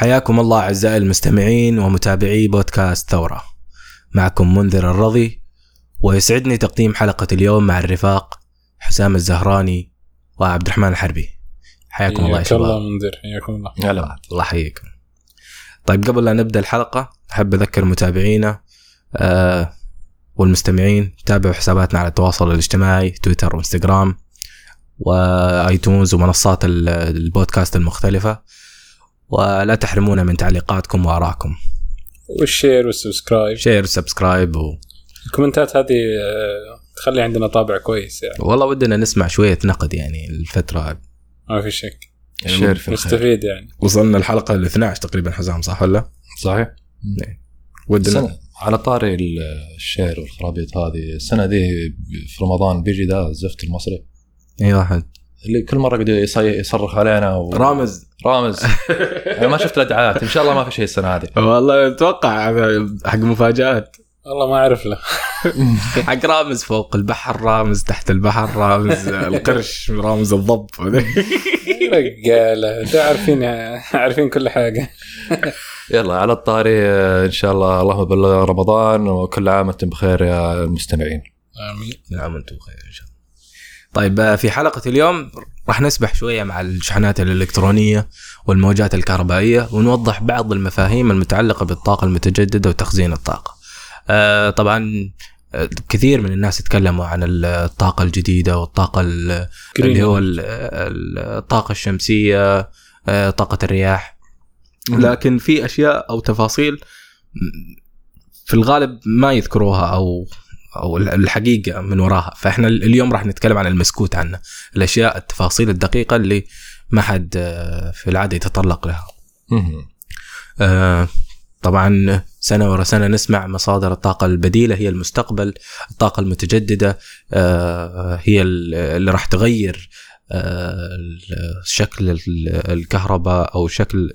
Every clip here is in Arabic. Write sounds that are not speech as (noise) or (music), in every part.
حياكم الله أعزائي المستمعين ومتابعي بودكاست ثورة. معكم منذر الرضي ويسعدني تقديم حلقة اليوم مع الرفاق حسام الزهراني وعبد الرحمن الحربي. حياكم الله يا حياك الله شباب. منذر حياكم الله هلا الله يحييكم. طيب قبل لا نبدأ الحلقة أحب أذكر متابعينا آه والمستمعين تابعوا حساباتنا على التواصل الاجتماعي تويتر وإنستغرام وآيتونز ومنصات ال- البودكاست المختلفة ولا تحرمونا من تعليقاتكم وآرائكم. وال share وال subscribe. share subscribe و... الكومنتات هذه آه، تخلي عندنا طابع كويس يعني. والله ودنا نسمع شوية نقد يعني الفترة. ما في شك. ال share في الخير. نستفيد يعني. وصلنا الحلقة ال 12 تقريبا حسام صح ولا؟ صحيح. ودنا. السنة على طاري ال- ال share والخرابيط هذه السنة دي في رمضان بيجي ذا الزفت المصري. اي واحد. اللي كل مرة قد يصي- يصرخ علينا و... رامز. رامز. (laughs) أنا ما شفت الأدعاءات. إن شاء الله ما في شيء السنة هذه. والله أتوقع حق مفاجآت. والله ما أعرف له. حق رامز فوق البحر رامز تحت البحر رامز القرش رامز الضب. رجالة. ده عارفين عارفين كل حاجة. يلا على الطاري إن شاء الله. اللهم بلغ رمضان وكل عام وأنتم بخير يا المستمعين آمين. نعم أنتم بخير إن شاء الله. طيب آه، في حلقة اليوم راح نسبح شوية مع الشحنات الإلكترونية والموجات الكهربائية ونوضح بعض المفاهيم المتعلقة بالطاقة المتجددة وتخزين الطاقة. آه، طبعا آه، كثير من الناس يتكلموا عن الطاقة الجديدة والطاقة ال- اللي هو ال- ال- الطاقة الشمسية طاقة الرياح لكن في أشياء أو تفاصيل في الغالب ما يذكروها أو أو الحقيقة من وراها. فإحنا اليوم راح نتكلم عن المسكوت عنه. الأشياء التفاصيل الدقيقة اللي ما حد آه، في العادة يتطرق لها. آه، طبعا سنة ورا سنة نسمع مصادر الطاقة البديلة هي المستقبل الطاقة المتجددة آه، هي ال- اللي راح تغير آه، شكل ال- الكهرباء أو شكل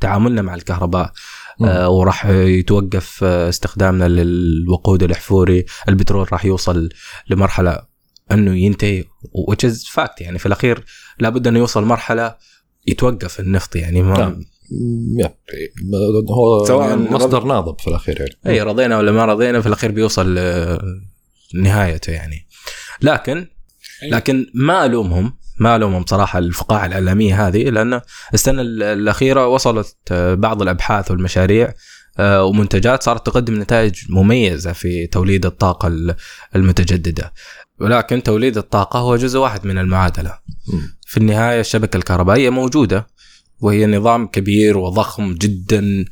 تعاملنا مع الكهرباء. وراح يتوقف آه، استخدامنا للوقود الاحفوري البترول راح يوصل لمرحلة إنه ينتهي which is fact. يعني في الأخير لابد إنه يوصل مرحلة يتوقف النفط. يعني ما نعم. هو سواء مصدر ناضب في الأخير يعني. اي رضينا ولا ما رضينا في الأخير بيوصل آه، نهايته يعني. لكن لكن ما ألومهم ما ألومهم صراحة الفقاعة الإعلامية هذه لأن السنة ال- الأخيرة وصلت آه، بعض الأبحاث والمشاريع آه، ومنتجات صارت تقدم نتائج مميزة في توليد الطاقة ال- المتجددة ولكن توليد الطاقة هو جزء واحد من المعادلة. في النهاية الشبكة الكهربائية موجودة وهي نظام كبير وضخم جدا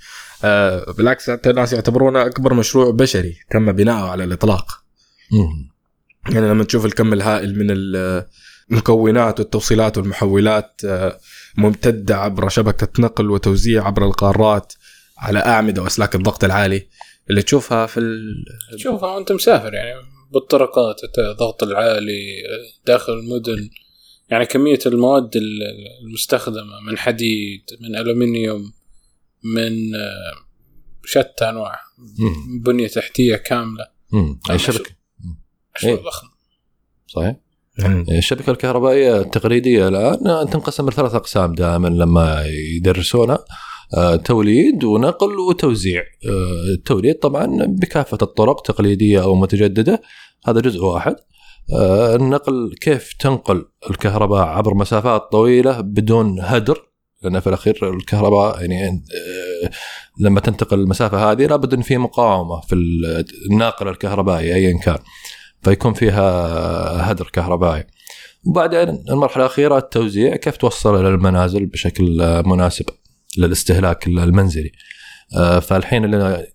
آه، بالعكس حتى الناس يعتبرونه أكبر مشروع بشري تم بناؤه على الإطلاق. يعني لما تشوف الكم الهائل من المكونات والتوصيلات والمحولات آه، ممتدة عبر شبكة نقل وتوزيع عبر القارات على أعمدة وأسلاك الضغط العالي. اللي تشوفها في ال... شوفها وأنت مسافر يعني بالطرقات الضغط العالي داخل المدن. يعني كمية المواد المستخدمة من حديد من الومنيوم من آه، شتى أنواع. بنية تحتية كاملة. أي مشروع إيه. ضخم صحيح. الشبكة الكهربائية التقليدية الآن تنقسم لثلاث أقسام دائما لما يدرسونها آه، توليد ونقل وتوزيع. آه، التوليد طبعا بكافة الطرق تقليدية أو متجددة. هذا جزء واحد. آه، النقل كيف تنقل الكهرباء عبر مسافات طويلة بدون هدر؟ لأن في الأخير الكهرباء يعني لما تنتقل المسافة هذه لابد ان في مقاومة في الناقل الكهربائي ايا كان. فيكون فيها هدر كهربائي. وبعدين المرحلة الأخيرة التوزيع كيف توصل إلى المنازل بشكل مناسب للاستهلاك المنزلي؟ آه، فالحين اللي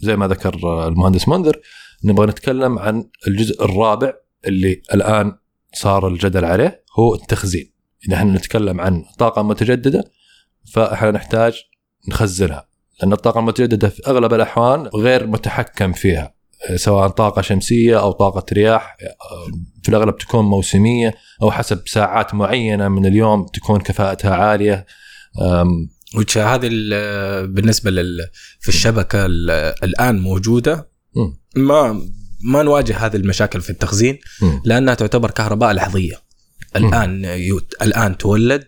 زي ما ذكر المهندس منذر نبغى نتكلم عن الجزء الرابع اللي الآن صار الجدل عليه هو التخزين. إذا إحنا نتكلم عن طاقة متجددة فإحنا نحتاج نخزنها. لأن الطاقة المتجددة في أغلب الأحوال غير متحكم فيها. سواء طاقة شمسية أو طاقة رياح في الأغلب تكون موسمية أو حسب ساعات معينة من اليوم تكون كفاءتها عالية هذه ال- بالنسبة لل في الشبكة ال- الآن موجودة. ما ما نواجه هذه المشاكل في التخزين. لأنها تعتبر كهرباء لحظية الآن. الآن تولد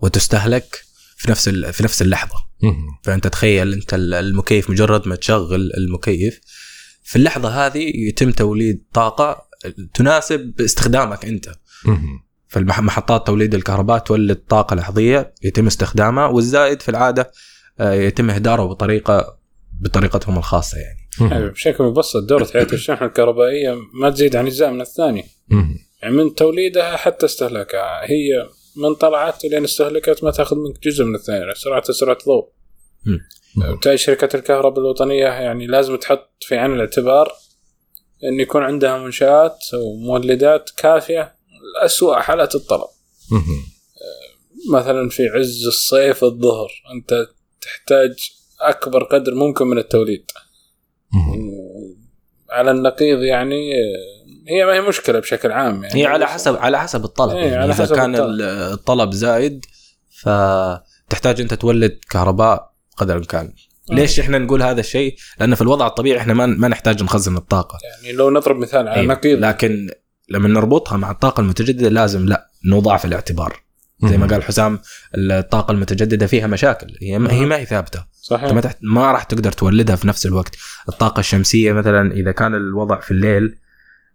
وتستهلك في نفس في نفس اللحظة. فأنت تخيل أنت ال- المكيف مجرد ما تشغل المكيف في اللحظة هذه يتم توليد طاقة تناسب استخدامك أنت. فالمحطات توليد الكهرباء تولد طاقه لحظيه يتم استخدامها والزائد في العادة آه، يتم إهداره بطريقه بطريقتهم الخاصة يعني يعني. بشكل مبسط دورة حياة (coughs) الشحنة الكهربائية ما تزيد عن أجزاء من الثانية مهم. يعني من توليدها حتى استهلاكها هي من طلعت لين استهلكت ما تأخذ منك جزء من الثانية سرعتها سرعة ضوء بالتالي شركة الكهرباء الوطنية يعني لازم تحط في عين الاعتبار أن يكون عندها منشآت ومولدات كافية لأسوأ حالات الطلب مهم. مثلا في عز الصيف الظهر أنت تحتاج أكبر قدر ممكن من التوليد. على النقيض يعني هي ما هي مشكلة بشكل عام يعني هي على حسب على حسب الطلب يعني على إذا حسب كان الطلب. ال- الطلب زايد فتحتاج أنت تولد كهرباء قدر الامكان. ليش إحنا نقول هذا الشيء؟ لأنه في الوضع الطبيعي إحنا ما ما نحتاج نخزن الطاقة. يعني لو نضرب مثال على أيوة. النقيض. لكن لما نربطها مع الطاقة المتجددة لازم لا نوضع في الاعتبار. زي ما قال حسام الطاقة المتجددة فيها مشاكل. هي ما هي ما هي ثابتة. أنت ما, صحيح تحت... ما راح تقدر تولدها في نفس الوقت. الطاقة الشمسية مثلا إذا كان الوضع في الليل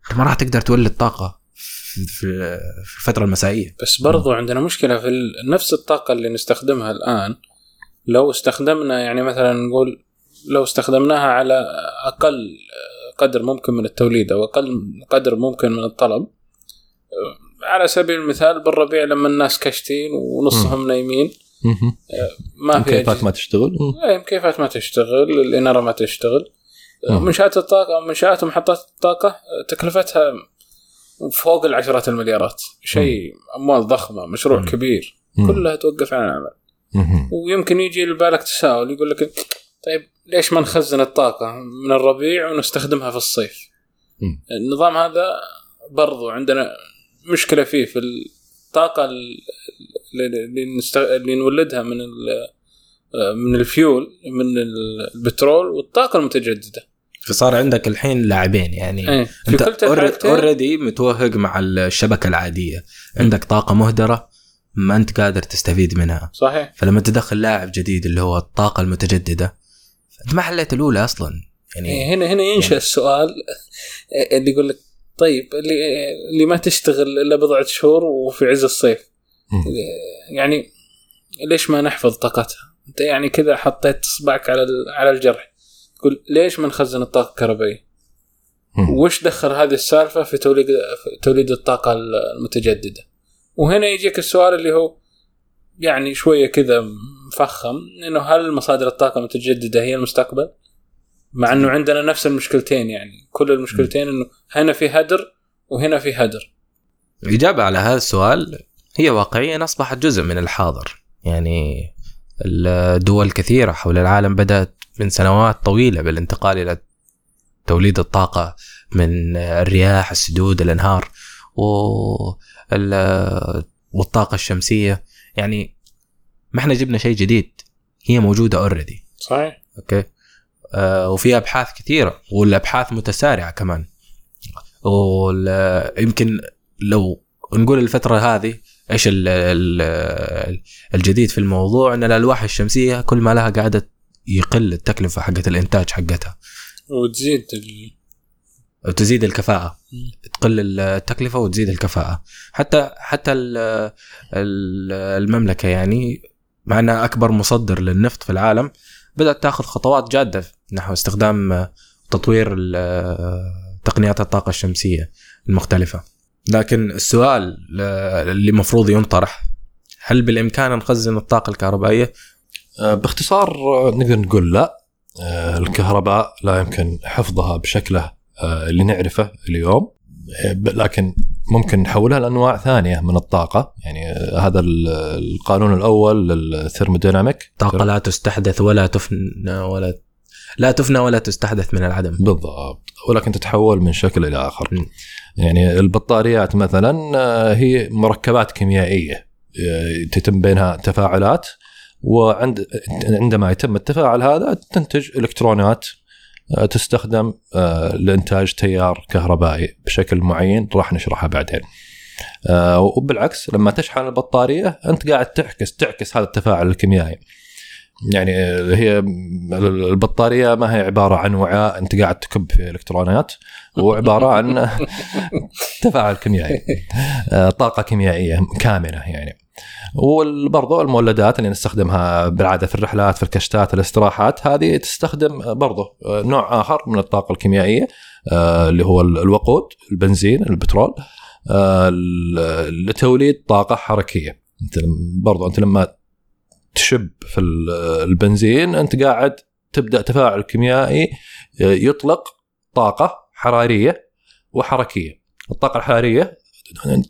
أنت ما راح تقدر تولد طاقة في الفترة المسائية. بس برضو عندنا مشكلة في نفس الطاقة اللي نستخدمها الآن لو استخدمنا يعني مثلا نقول لو استخدمناها على أقل قدر ممكن من التوليد أو أقل قدر ممكن من الطلب على سبيل المثال بالربيع لما الناس كشتين ونصهم نايمين. ما في كيفات ما تشتغل مم. إيه مكيفات ما تشتغل الإنارة ما تشتغل. منشات الطاقة منشات ومحطات الطاقة تكلفتها فوق العشرات المليارات شيء أموال ضخمة مشروع. كبير. كلها توقف عن العمل. ويمكن يجي لبالك تساؤل يقول لك طيب ليش ما نخزن الطاقة من الربيع ونستخدمها في الصيف. النظام هذا برضو عندنا مشكلة فيه في الطاقة ال- اللي, نست... اللي نولدها من ال... من الفيول من البترول والطاقة المتجددة. فصار عندك الحين لاعبين يعني إيه في أنت already متوهق مع الشبكة العادية. عندك طاقة مهدرة ما أنت قادر تستفيد منها صحيح فلما تدخل لاعب جديد اللي هو الطاقة المتجددة أنت ما حليت الأولى أصلا يعني إيه هنا هنا ينشأ السؤال اللي يقول لك طيب اللي اللي ما تشتغل إلا بضعة شهور وفي عز الصيف مم. يعني ليش ما نحفظ طاقتها؟ أنت يعني كذا حطيت اصبعك على ال- على الجرح تقول ليش ما نخزن الطاقة الكهربائية؟ وش دخل هذه السالفة في توليد في توليد الطاقة المتجددة؟ وهنا يجيك السؤال اللي هو يعني شوية كذا مفخم إنه هل مصادر الطاقة المتجدده هي المستقبل؟ مع إنه عندنا نفس المشكلتين يعني كل المشكلتين إنه هنا في هدر وهنا في هدر. الإجابة على هذا السؤال هي واقعيا أصبحت جزء من الحاضر يعني الدول كثيرة حول العالم بدأت من سنوات طويلة بالانتقال إلى توليد الطاقة من الرياح السدود الأنهار وال- والطاقة الشمسية. يعني ما إحنا جبنا شيء جديد. هي موجودة already صحيح؟ okay؟ آه وفي أبحاث كثيرة والأبحاث متسارعة كمان. ويمكن لو نقول الفترة هذه إيش ال ال الجديد في الموضوع إن الألواح الشمسية كل ما لها قاعدة يقل التكلفة حقت الإنتاج حقتها. وتزيد ال... وتزيد الكفاءة. تقل التكلفة وتزيد الكفاءة. حتى حتى ال- ال- المملكة يعني مع إنها أكبر مصدر للنفط في العالم بدأت تاخذ خطوات جادة نحو استخدام تطوير تقنيات الطاقة الشمسية المختلفة. لكن السؤال اللي المفروض ينطرح هل بالإمكان نخزن الطاقة الكهربائية؟ آه، باختصار نقدر نقول لا. آه، الكهرباء لا يمكن حفظها بشكله اللي نعرفه اليوم. آه، لكن ممكن نحولها لأنواع ثانية من الطاقة. يعني آه، هذا ال- القانون الأول للثيرموديناميك. طاقة لا تستحدث ولا تفنى ولا لا تفنى ولا تستحدث من العدم. بالضبط. ولكن تتحول من شكل إلى آخر. م. يعني البطاريات مثلا آه، هي مركبات كيميائية آه، تتم بينها تفاعلات. وعند عندما يتم التفاعل هذا تنتج إلكترونات آه، تستخدم آه، لإنتاج تيار كهربائي بشكل معين. راح نشرحها بعدين. آه، وبالعكس لما تشحن البطارية أنت قاعد تعكس تعكس هذا التفاعل الكيميائي. يعني هي البطارية ما هي عبارة عن وعاء أنت قاعد تكب فيه إلكترونات هو عباره عن (laughs) تفاعل كيميائي. آه، طاقة كيميائية كامنة يعني. وبرضو المولدات اللي نستخدمها بالعادة في الرحلات في الكشتات الاستراحات هذه تستخدم برضو نوع آخر من الطاقة الكيميائية آه، اللي هو الوقود البنزين البترول آه، لتوليد طاقة حركية. أنت برضو أنت لما تشب في البنزين أنت قاعد تبدأ تفاعل كيميائي يطلق طاقة حرارية وحركية. الطاقة الحرارية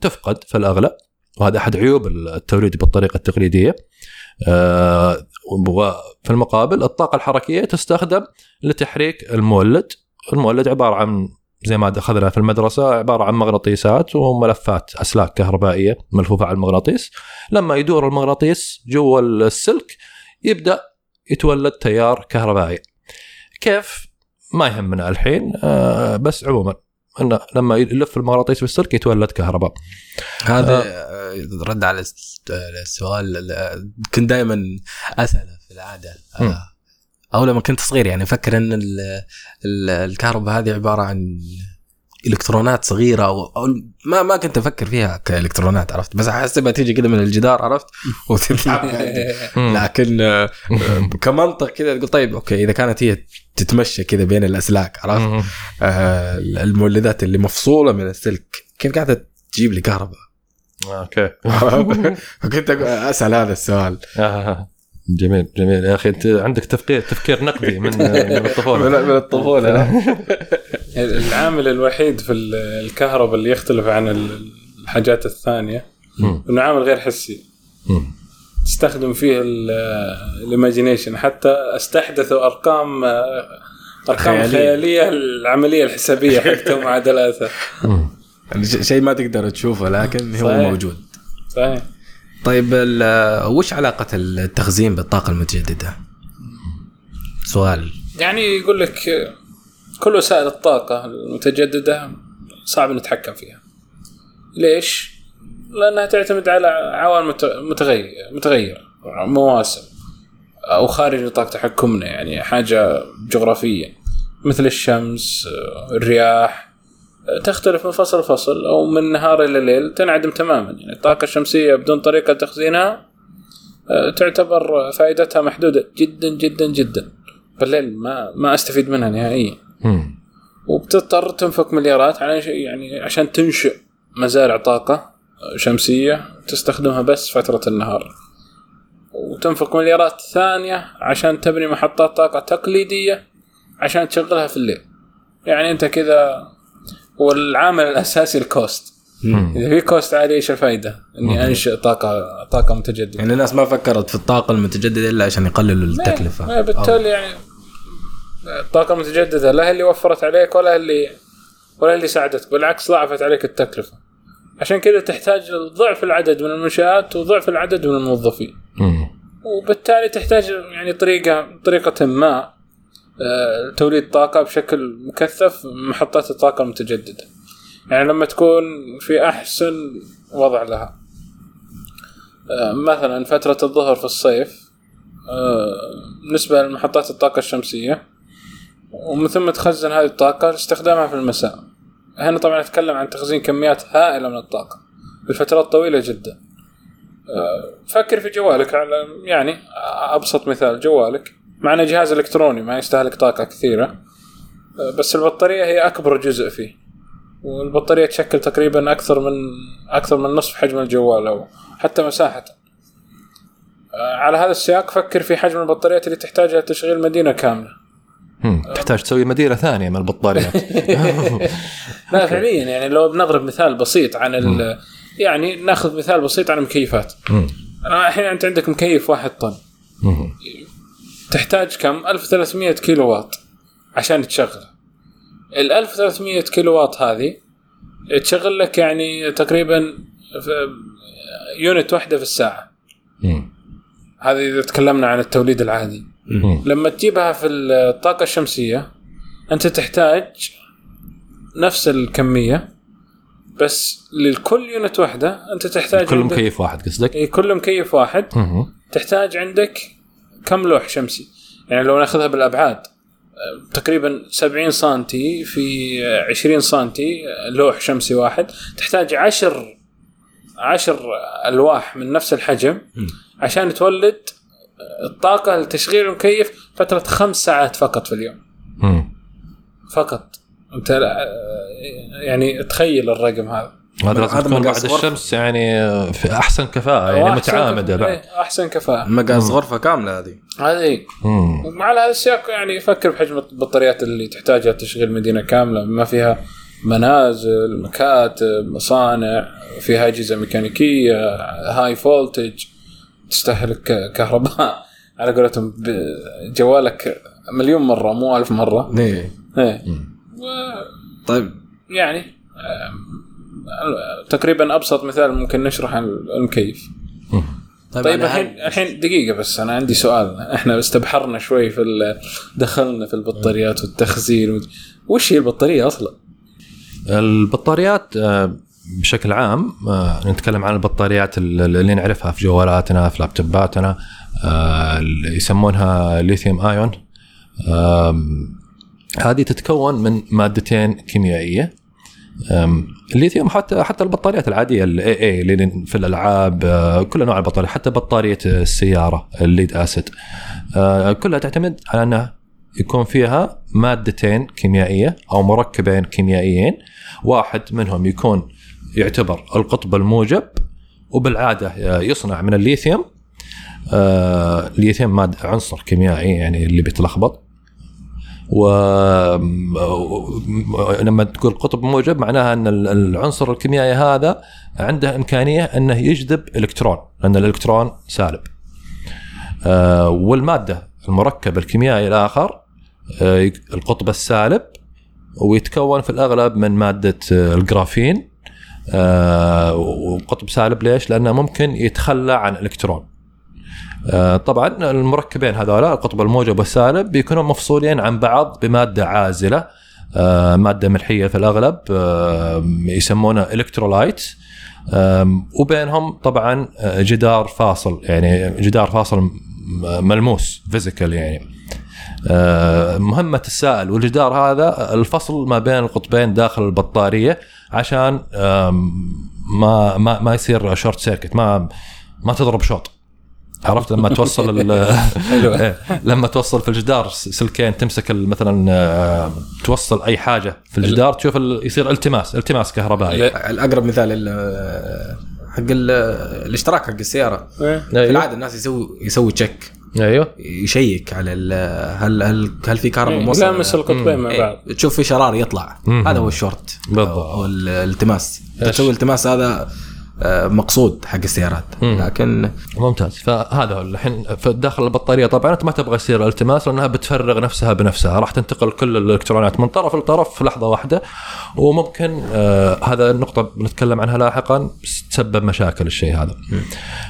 تفقد في الأغلب وهذا أحد عيوب التوليد بالطريقة التقليدية. آه، وفي المقابل الطاقة الحركية تستخدم لتحريك المولد. المولد عبارة عن زي ما أخذنا في المدرسة عبارة عن مغناطيسات وملفات أسلاك كهربائية ملفوفة على المغناطيس. لما يدور المغناطيس جوا السلك يبدأ يتولد تيار كهربائي. كيف؟ ما يهمنا الحين آه بس عموما. انه لما يلف المغناطيس في السلك يتولد كهرباء. هذا آه. رد على السؤال كنت دائما أسأله في العادة. آه. أو لما كنت صغير يعني أفكر أن الكهرباء هذه عبارة عن إلكترونات صغيرة أو, ما ما كنت أفكر فيها كإلكترونات عرفت؟ بس احسبها تيجي كذا من الجدار عرفت؟ (laughs) وتتلعب (laughs) لكن آه، (laughs) كمنطق كذا تقول طيب okay إذا كانت هي تتمشى كذا بين الأسلاك عرفت؟ آه المولدات اللي مفصولة من السلك كيف قاعدة تجيب لي كهرباء؟ okay. فكنت أسأل هذا السؤال. آه. جميل جميل. يا أخي أنت عندك تفكير تفكير نقدي من (laughs) من الطفولة. من الطفولة. (laughs) العامل الوحيد في الكهرباء اللي يختلف عن الحاجات الثانية إنه عامل غير حسي. تستخدم فيه الايماجينيشن حتى استحدثوا أرقام أرقام خيالية, خيالية العملية الحسابية حقته معادلاتها يعني شيء ما تقدر تشوفه لكن هو صحيح. موجود. صحيح. طيب وش علاقة التخزين بالطاقة المتجددة؟ سؤال يعني يقول لك كل وسائل الطاقة المتجددة صعب نتحكم فيها. ليش؟ لأنها تعتمد على عوامل متغيرة متغيرة مواسم أو خارج نطاق تحكمنا يعني حاجة جغرافية مثل الشمس الرياح تختلف من فصل لفصل أو من نهار إلى ليل تنعدم تماما. يعني الطاقة الشمسية بدون طريقة تخزينها آه، تعتبر فائدتها محدودة جدا جدا جدا. بالليل ما ما أستفيد منها نهائيا. وبتضطر تنفق مليارات على يعني عشان تنشئ مزارع طاقة شمسية تستخدمها بس فترة النهار. وتنفق مليارات ثانية عشان تبني محطات طاقة تقليدية عشان تشغلها في الليل. يعني أنت كذا والعامل الأساسي ال cost. إذا في cost عالي إيش الفائده؟ إني أنشئ طاقة طاقة متجددة. يعني الناس ما فكرت في الطاقة المتجددة إلا عشان يقللوا التكلفة. بالتالي يعني الطاقة المتجدده لا هي اللي وفرت عليك ولا اللي ولا اللي ساعدتك بالعكس ضاعفت عليك التكلفة. عشان كذا تحتاج ضعف العدد من المنشآت وضعف العدد من الموظفين. وبالتالي تحتاج يعني طريقه طريقة ما توليد طاقة بشكل مكثف محطات الطاقة المتجددة. يعني لما تكون في أحسن وضع لها. آه، مثلا فترة الظهر في الصيف آه، بالنسبة لمحطات الطاقة الشمسية ومن ثم تخزن هذه الطاقة لاستخدامها في المساء. هنا طبعا نتكلم عن تخزين كميات هائلة من الطاقة لفترات طويلة جدا. فكر في جوالك على يعني أبسط مثال جوالك. معنا جهاز إلكتروني ما يستهلك طاقة كثيرة بس البطارية هي أكبر جزء فيه والبطارية تشكل تقريبا أكثر من أكثر من نصف حجم الجوال أو حتى مساحته على هذا السياق فكر في حجم البطاريات اللي تحتاجها لتشغيل مدينة كاملة. تحتاج تسوي مدينة ثانية من البطاريات. (laughs) لا فعليا يعني لو بنضرب مثال بسيط عن ال يعني ناخذ مثال بسيط عن المكيفات. الحين أنت عندك مكيف واحد طن. تحتاج كم؟ 1300 كيلو وات عشان تشغله ال 1300 كيلو وات هذه تشغل لك يعني تقريبا unit واحدة في الساعة. هذه إذا تكلمنا عن التوليد العادي. لما تجيبها في الطاقة الشمسية أنت تحتاج نفس الكمية بس لكل unit واحدة أنت تحتاج كل مكيف واحد قصدك؟ إيه، كل مكيف واحد. تحتاج عندك كم لوح شمسي؟ يعني لو ناخذها بالأبعاد آه، تقريبا 70 سنتي في آه، 20 سنتي آه، لوح شمسي واحد. تحتاج عشر عشر ألواح من نفس الحجم. عشان تولد آه، الطاقة لتشغيل المكيف فترة خمس ساعات فقط في اليوم. فقط. أنت يعني تخيل الرقم هذا. هذا لازم تكون بعد غرفة. الشمس يعني في أحسن كفاءة يعني متعامدة كفاءة- بعد. إيه، أحسن كفاءة. مقاس غرفة كاملة هذه. هذه. ومع هذا السياق يعني فكر بحجم البطاريات اللي تحتاجها تشغيل مدينة كاملة ما فيها منازل مكاتب مصانع فيها أجهزة ميكانيكية هاي فولتج تستهلك كهرباء. (laughs) على قولتهم جوالك مليون مرة مو ألف مرة. إيه. إيه. و- طيب. يعني تقريبا أبسط مثال ممكن نشرح عن المكيف طيب أنا- الحين الحين دقيقة بس أنا عندي سؤال. إحنا استبحرنا شوي في دخلنا في البطاريات والتخزين وش هي البطارية أصلا؟ البطاريات آه، بشكل عام آه، نتكلم عن البطاريات ال- اللي نعرفها في جوالاتنا في لابتوباتنا آه، يسمونها ليثيوم ايون هذه تتكون من مادتين كيميائية. الليثيوم حتى حتى البطاريات العادية ال AA اللي في الألعاب كل انواع البطاريات حتى بطارية السيارة ال lead acid. كلها تعتمد على أنها يكون فيها مادتين كيميائية أو مركبين كيميائيين. واحد منهم يكون يعتبر القطب الموجب وبالعادة يصنع من الليثيوم. الليثيوم ماد عنصر كيميائي يعني اللي بيتلخبط. و لما تقول قطب موجب معناها أن ال- العنصر الكيميائي هذا عنده إمكانية أنه يجذب إلكترون لأن الإلكترون سالب. آه، والمادة المركب الكيميائي الآخر آه، القطب السالب ويتكون في الأغلب من مادة آه، الجرافين. وقطب سالب ليش؟ لأنه ممكن يتخلى عن إلكترون. طبعا المركبين هذولا القطب الموجب والسالب بيكونوا مفصولين عن بعض بمادة عازلة آه، مادة ملحية في الأغلب آه، يسمونها electrolyte وبينهم طبعا آه، جدار فاصل يعني جدار فاصل ملموس physical يعني. آه، مهمة السائل والجدار هذا الفصل ما بين القطبين داخل البطارية عشان ما ما ما يصير short circuit ما ما تضرب شوط. عرفت لما توصل. (laughs) إيه، (laughs) لما توصل في الجدار سلكين تمسك ال- مثلا آه، توصل أي حاجة في الجدار تشوف ال- يصير التماس التماس كهربائي لا. الأقرب مثال ال- حق ال- الاشتراك حق السيارة إيه. في العادة الناس يسوي يسوي check أيوه يشيك على ال- هل هل هل في كهرباء إيه، موصله لامس القطبين مع بعض إيه، تشوف في شرار يطلع. هذا هو الشورت بالضبط. أو ال- الالتماس؟ تسوي التماس هذا مقصود حق السيارات. مم. لكن ممتاز. فهذا هو الحين في داخل البطارية طبعا أنت ما تبغى يصير التماس لأنها بتفرغ نفسها بنفسها. راح تنتقل كل الالكترونات من طرف لطرف في لحظة واحدة. وممكن آه هذا النقطة بنتكلم عنها لاحقا تسبب مشاكل الشيء هذا.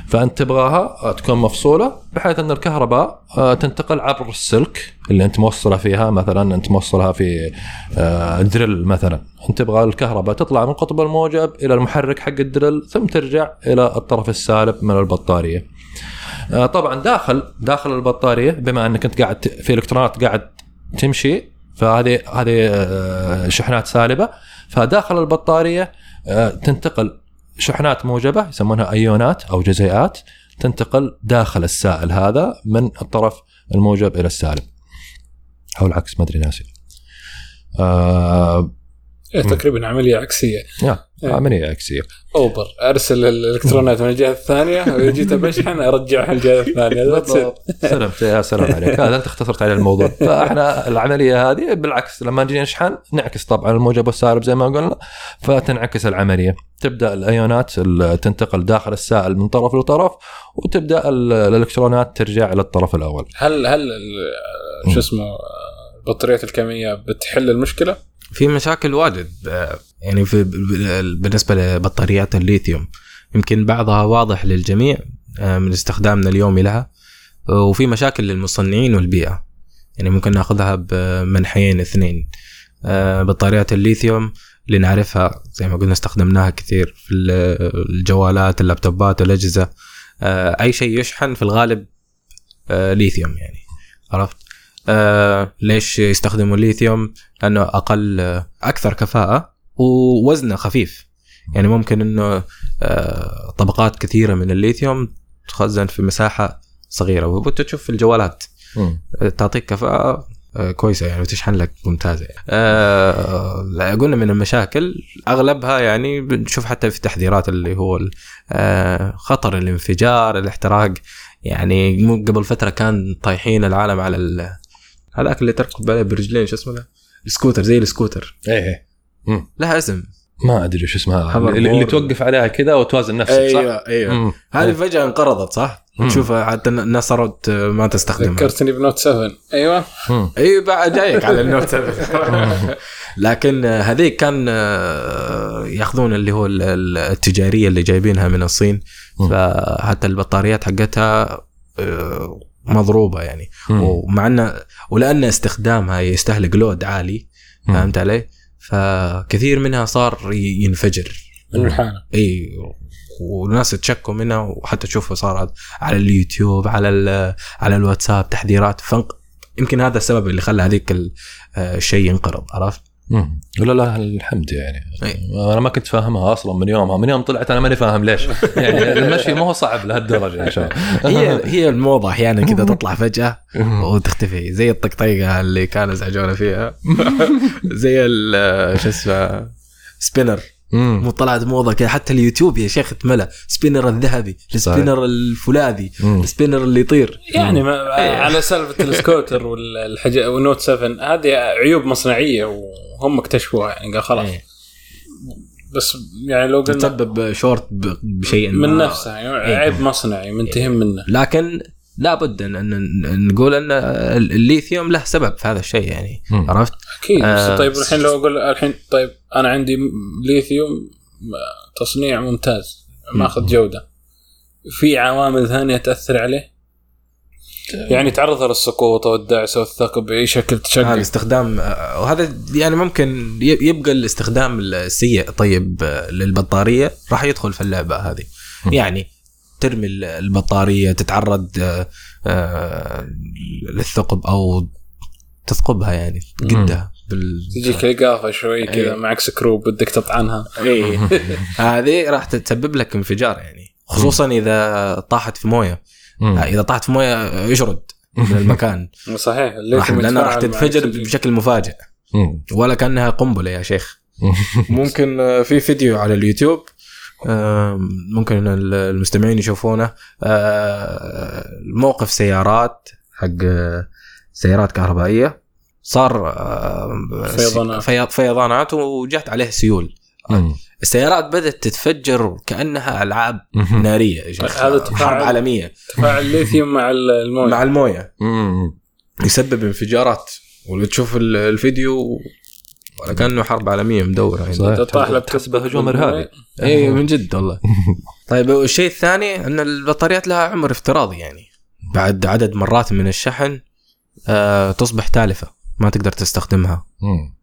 فأنت تبغاها تكون مفصولة بحيث أن الكهرباء آه تنتقل عبر السلك اللي أنت موصله فيها مثلا أنت موصلها في آه دريل مثلا. أنت تبغى الكهرباء تطلع من القطب الموجب إلى المحرك حق الدريل ثم ترجع إلى الطرف السالب من البطارية. آه، طبعا داخل داخل البطارية بما أنك أنت قاعد في الكترونات قاعد تمشي فهذه هذه شحنات سالبة. فداخل البطارية تنتقل شحنات موجبة يسمونها أيونات أو جزيئات. تنتقل داخل السائل هذا من الطرف الموجب إلى السالب. أو العكس ما أدري ناسي. آه إيه، تقريبا عملية عكسية يا إيه. عمليه عكسيه. أوبر. أرسل الإلكترونات من الجهة الثانية. وجيت بشحن ارجعها الجهة الثانية. That's it. سلمت يا سلام عليك. هذا أنت اختصرت على الموضوع. فإحنا العملية هذه بالعكس لما نجي نشحن نعكس طبعا الموجب والسالب زي ما قلنا فتنعكس العملية. تبدأ الأيونات ال- تنتقل داخل السائل من طرف لطرف وتبدأ ال- الإلكترونات ترجع إلى الطرف الأول. هل هل ال- شو اسمه البطاريات الكمية بتحل المشكلة؟ في مشاكل واجد آه، يعني في بالنسبة لبطاريات الليثيوم. يمكن بعضها واضح للجميع آه، من استخدامنا اليومي لها وفي مشاكل للمصنعين والبيئة. يعني ممكن ناخذها بمنحيين اثنين. آه، بطاريات الليثيوم اللي نعرفها زي ما قلنا استخدمناها كثير في ال- الجوالات اللابتوبات الأجهزة. أي شيء يشحن في الغالب ليثيوم يعني. عرفت؟ آه، ليش يستخدموا الليثيوم لأنه أقل آه، أكثر كفاءة ووزنه خفيف. يعني ممكن إنه آه، طبقات كثيرة من الليثيوم تخزن في مساحة صغيرة وانت تشوف في الجوالات. مم. تعطيك كفاءة آه، كويسة يعني وتشحن لك ممتازة يعني. آه لا، قلنا من المشاكل. أغلبها يعني بنشوف حتى في تحذيرات اللي هو آه خطر الانفجار الاحتراق. يعني قبل فترة كان طايحين العالم على هذاك اللي تركب عليه برجلين شو اسمه ده؟ السكوتر زي السكوتر إيه إيه. مم. لها اسم ما أدري شو اسمها اللي, اللي. توقف عليها كذا وتوازن نفسك صح؟ أيوه مم. هذه. فجأة انقرضت صح؟ تشوفها حتى الناس صارت آه، ما تستخدمها ذكرتني ب Note 7 أيوه. أي بعد جايك على النوت 7 (laughs) لكن آه، هذيك كان آه، ياخذون اللي هو ال- ال- التجارية اللي جايبينها من الصين. فحتى البطاريات حقتها مضروبة يعني مم. ومع انه ولأن استخدامها يستهلك لود عالي. فهمت علي؟ فكثير منها صار ينفجر من الحالة إي والناس تشكوا منها وحتى تشوفها صارت على اليوتيوب على ال- على الواتساب تحذيرات فانق... يمكن هذا السبب اللي خلى هذيك آه، الشيء ينقرض عرفت؟ مم. ولا لا الحمد يعني. أي. أنا ما كنت فاهمها أصلا من يومها. من يوم طلعت أنا ماني فاهم ليش. (laughs) يعني المشي ما هو صعب لهالدرجة يا شباب هي هي الموضة أحيانا كذا تطلع فجأة وتختفي. زي الطقطيقه اللي كانوا ازعجونا فيها. (laughs) زي شو اسمه سبينر. مو طلعت موضة كذا. حتى اليوتيوب يا شيخ اتملى سبينر الذهبي السبينر الفولاذي. السبينر اللي يطير. يعني ما على سالفة (laughs) السكوتر والحاجة وال Note 7 هذه عيوب مصنعية وهم اكتشفوها يعني قال خلاص. إيه. بس يعني لو قلنا تسبب شورت ب- بشيء من ما. نفسها يعني إيه. عيب مصنعي منتهين منه. لكن لابد ان أن نقول أن الليثيوم له سبب في هذا الشيء يعني مم. عرفت؟ أكيد آه. بس طيب الحين لو أقول الحين طيب أنا عندي ليثيوم تصنيع ممتاز ماخذ جودة في عوامل ثانية تأثر عليه يعني تعرض للسقوط أو الدعس أو الثقب بأي شكل هذا تشقق الاستخدام آه، وهذا يعني ممكن يبقى الاستخدام السيء طيب آه، للبطارية راح يدخل في اللعبة هذه. يعني ترمي ال- البطاريه تتعرض آه، آه، للثقب أو تثقبها يعني قدها بال تجيك ايقافه شوي كذا إيه. معك سكرو بدك تطعنها إيه. (laughs) (laughs) هذه راح تسبب لك انفجار يعني خصوصا إذا طاحت في موية مم. إذا طاحت في موية يشرد من (laughs) المكان صحيح راح لأنها راح تنفجر. بشكل مفاجئ. ولا كأنها قنبلة يا شيخ ممكن آه، في فيديو على اليوتيوب آه، ممكن ال- المستمعين يشوفونه آه، موقف سيارات حق آه، سيارات كهربائية صار آه، فيضانات. في- فيضانات وجات عليه سيول مم. السيارات بدأت تتفجر كأنها ألعاب مم. نارية. هذا تفاعل. عالمية تفاعل الليثيوم مع الموية مع الموية مم. يسبب انفجارات وتشوف ال- الفيديو ولا كأنه حرب عالمية مدورة هنا صحيح. تطاح لك تحسبه هجوم ارهابي اي من جد والله. (laughs) طيب والشيء الثاني إن البطاريات لها عمر افتراضي يعني. بعد عدد مرات من الشحن آه تصبح تالفة ما تقدر تستخدمها. مم.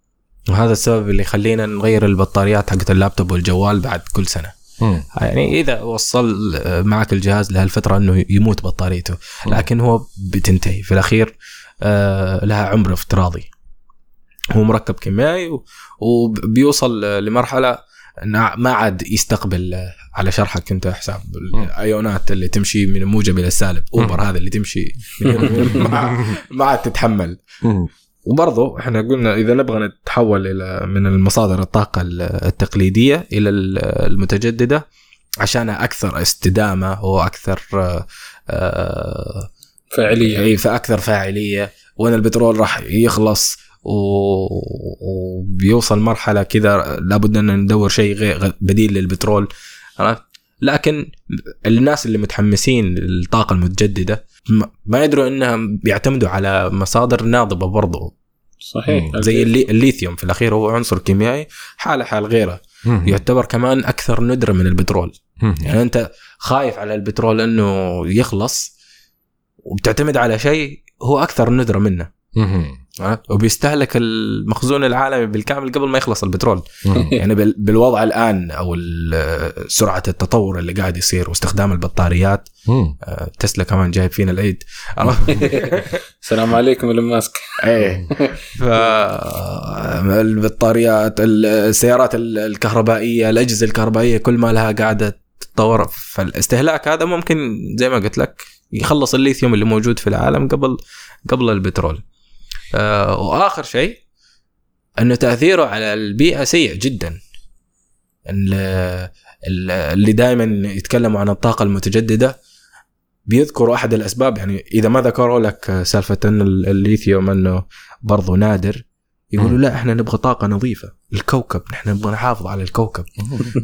وهذا السبب اللي يخلينا نغير البطاريات حقت اللابتوب والجوال بعد كل سنة. مم. يعني إذا وصل آه، معك الجهاز لهالفترة إنه يموت بطاريته لكن هو بتنتهي. في الأخير آه لها عمر افتراضي. هو مركب كيميائي وبيوصل لمرحلة ما عاد يستقبل على شرحك أنت حساب الأيونات اللي تمشي من الموجب إلى السالب. أوبر هذا اللي تمشي (laughs) ما عاد تتحمل. وبرضه إحنا قلنا إذا نبغى نتحول إلى من المصادر الطاقة ال- التقليدية إلى ال- المتجددة عشانها أكثر استدامة وأكثر آه، آه، فعليا اي فأكثر فاعلية. وأن البترول راح يخلص وبيوصل مرحلة كذا لابد أن ندور شيء غير بديل للبترول عرفت؟ لكن الناس اللي متحمسين للطاقة المتجددة ما- يدروا إنهم بيعتمدوا على مصادر ناضبة برضو صحيح زي اللي الليثيوم في الأخير هو عنصر كيميائي حاله حال غيره مم. يعتبر كمان أكثر ندرة من البترول مم. يعني أنت خايف على البترول إنه يخلص وبتعتمد على شيء هو أكثر ندرة منه مم. وبيستهلك المخزون العالمي بالكامل قبل ما يخلص البترول. يعني بال- بالوضع الآن أو سرعة التطور اللي قاعد يصير واستخدام البطاريات. آه، تسلا كمان جايب فينا العيد؟ (laughs) السلام عليكم إيلون ماسك. إيه. (laughs) ف البطاريات السيارات ال- الكهربائية الأجهزة الكهربائية كل ما لها قاعدة تتطور. فالاستهلاك هذا ممكن زي ما قلت لك يخلص الليثيوم اللي موجود في العالم قبل قبل البترول. آه وآخر شيء انه تأثيره على البيئة سيء جدا. ال- ال- اللي دائما يتكلموا عن الطاقة المتجددة بيذكروا أحد الأسباب. يعني إذا ما ذكروا لك سالفة أن ال- الليثيوم أنه برضو نادر يقولوا. لا إحنا نبغى طاقة نظيفة الكوكب نحن نبغى نحافظ على الكوكب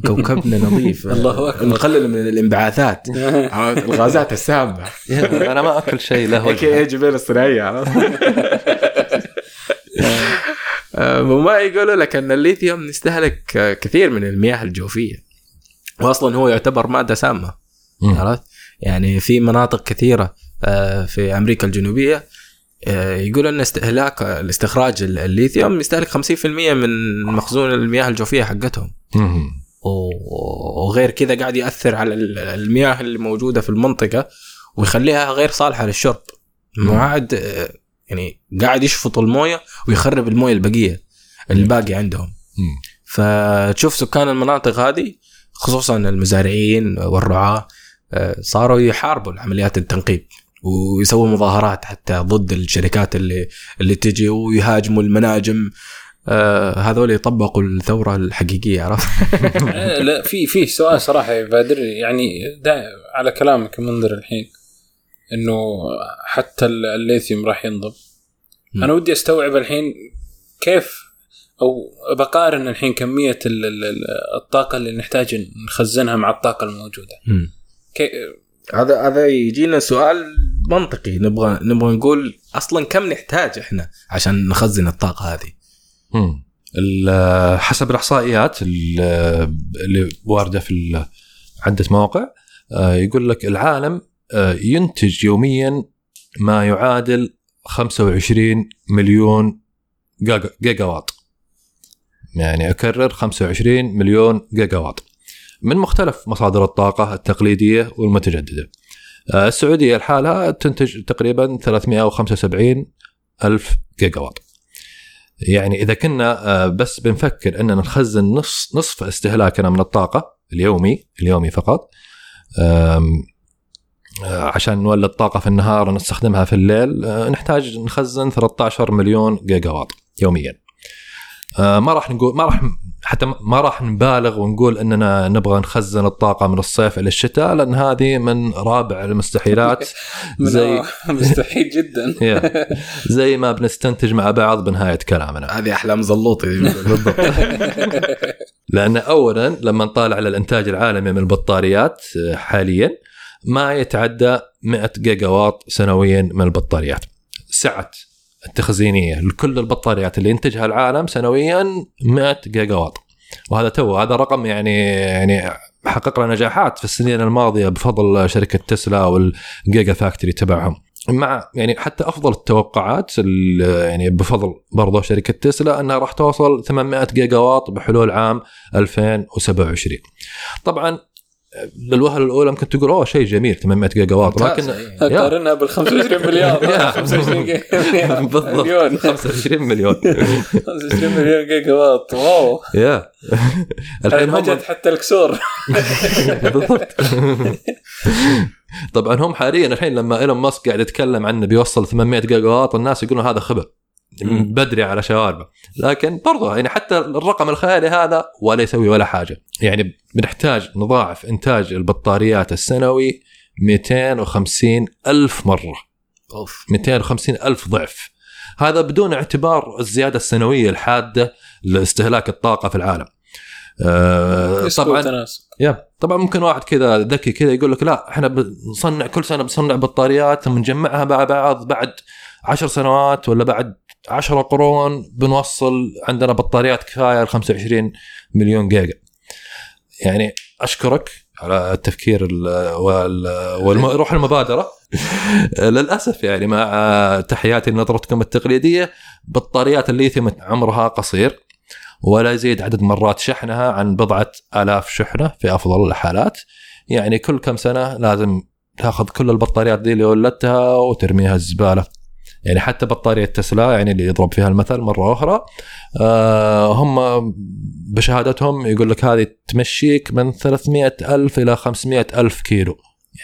كوكبنا (laughs) نظيف الله أكبر. نقلل من الانبعاثات؟ (laughs) الغازات السامة (laughs) أنا ما أكل شيء له وجه جبال الصناعية وما يقولوا لك أن الليثيوم يستهلك آه، كثير من المياه الجوفية واصلا هو يعتبر مادة سامة. عرفت؟ يعني في مناطق كثيرة آه، في أمريكا الجنوبية آه، يقولوا أن استهلاك الاستخراج الليثيوم يستهلك 50% من مخزون المياه الجوفية حقتهم. وغير كذا قاعد يأثر على ال- المياه اللي موجودة في المنطقة ويخليها غير صالحة للشرب. ما عاد آه، يعني قاعد يشفط الموية ويخرب الموية البقية الباقي عندهم. فتشوف سكان المناطق هذه خصوصا المزارعين والرعاة آه، صاروا يحاربوا عمليات التنقيب. ويسووا مظاهرات حتى ضد الشركات اللي اللي تجي ويهاجموا المناجم. آه، هذول يطبقوا الثورة الحقيقية عرفت؟ (laughs) آه، لا في في سؤال صراحة يا بادر. يعني على كلامك منذر الحين إنه حتى ال- الليثيوم راح ينضب. مم. أنا ودي أستوعب الحين كيف أو بقارن الحين كمية ال- ال- ال- الطاقة اللي نحتاج نخزنها مع الطاقة الموجودة. كي هذا هذا يجينا سؤال منطقي نبغى نبغى نقول أصلا كم نحتاج إحنا عشان نخزن الطاقة هذه؟ مم. ال- حسب الإحصائيات ال- اللي واردة في عدة مواقع آه، يقول لك العالم آه، ينتج يوميا ما يعادل 25 مليون جيجا واط يعني أكرر 25 مليون جيجا واط من مختلف مصادر الطاقة التقليدية والمتجددة. آه، السعودية لحالها تنتج تقريبا 375 ألف جيجا واط يعني إذا كنا آه، بس بنفكر اننا نخزن نص نصف استهلاكنا من الطاقة اليومي اليومي فقط آه، عشان نولد طاقة في النهار ونستخدمها في الليل نحتاج نخزن 13 مليون جيجا واط يوميا. ما راح نقول ما راح حتى ما راح نبالغ ونقول إننا نبغى نخزن الطاقة من الصيف إلى الشتاء لأن هذه من رابع المستحيلات. (laughs) زي- (laughs) مستحيل جدا. (laughs) زي ما بنستنتج مع بعض بنهاية كلامنا. هذه أحلام زلوطي. بالضبط. لأن اولا لما نطالع على الإنتاج العالمي من البطاريات آه، حاليا ما يتعدى 100 جيجا واط سنويا من البطاريات. سعه التخزينية لكل البطاريات اللي ينتجها العالم سنويا 100 جيجا واط وهذا تو هذا رقم يعني يعني حقق لنا نجاحات في السنين الماضية بفضل شركة تسلا وال Gigafactory تبعهم. مع يعني حتى أفضل التوقعات ال- يعني بفضل برضه شركة تسلا أنها راح توصل 800 جيجا واط بحلول عام 2027 طبعا للوهله الأولى ممكن تقول أوه شيء جميل 800 جيجا واط. لكن. قارنها بال 25 مليار. (laughs) يا. (laughs) 25 جيجا. (laughs) بالضبط. مليون. 25 مليون. 25 مليون جيجا واط. wow. يا. الحين هم حتى الكسور. بالضبط. طبعا هم حاليا الحين لما إيلون ماسك قاعد يتكلم عنه بيوصل 800 جيجا واط الناس يقولون هذا خبر. من بدري على شواربه لكن برضه يعني حتى الرقم الخيالي هذا ولا يسوي ولا حاجة. يعني بنحتاج نضاعف إنتاج البطاريات السنوي 250 ألف مرة. أوف. 250 ألف ضعف. هذا بدون اعتبار الزيادة السنوية الحادة لاستهلاك الطاقة في العالم. آه طبعا طبعا يا طبعا ممكن واحد كذا ذكي كذا يقول لك لا إحنا بنصنع كل سنة بنصنع بطاريات ثم نجمعها مع بعض بعد عشر سنوات ولا بعد عشرة قرون بنوصل عندنا بطاريات كفاية ل 25 مليون جيجا. يعني أشكرك على التفكير ال- وال- والروح (laughs) المبادرة. (laughs) للأسف يعني مع تحياتي لنظرتكم التقليدية بطاريات الليثيوم عمرها قصير ولا يزيد عدد مرات شحنها عن بضعة آلاف شحنة في أفضل الحالات. يعني كل كم سنة لازم تاخذ كل البطاريات دي اللي ولدتها وترميها الزبالة. يعني حتى بطارية تسلا يعني اللي يضرب فيها المثل مرة أخرى آه هم بشهادتهم يقول لك هذه تمشيك من 300 ألف إلى 500 ألف كيلو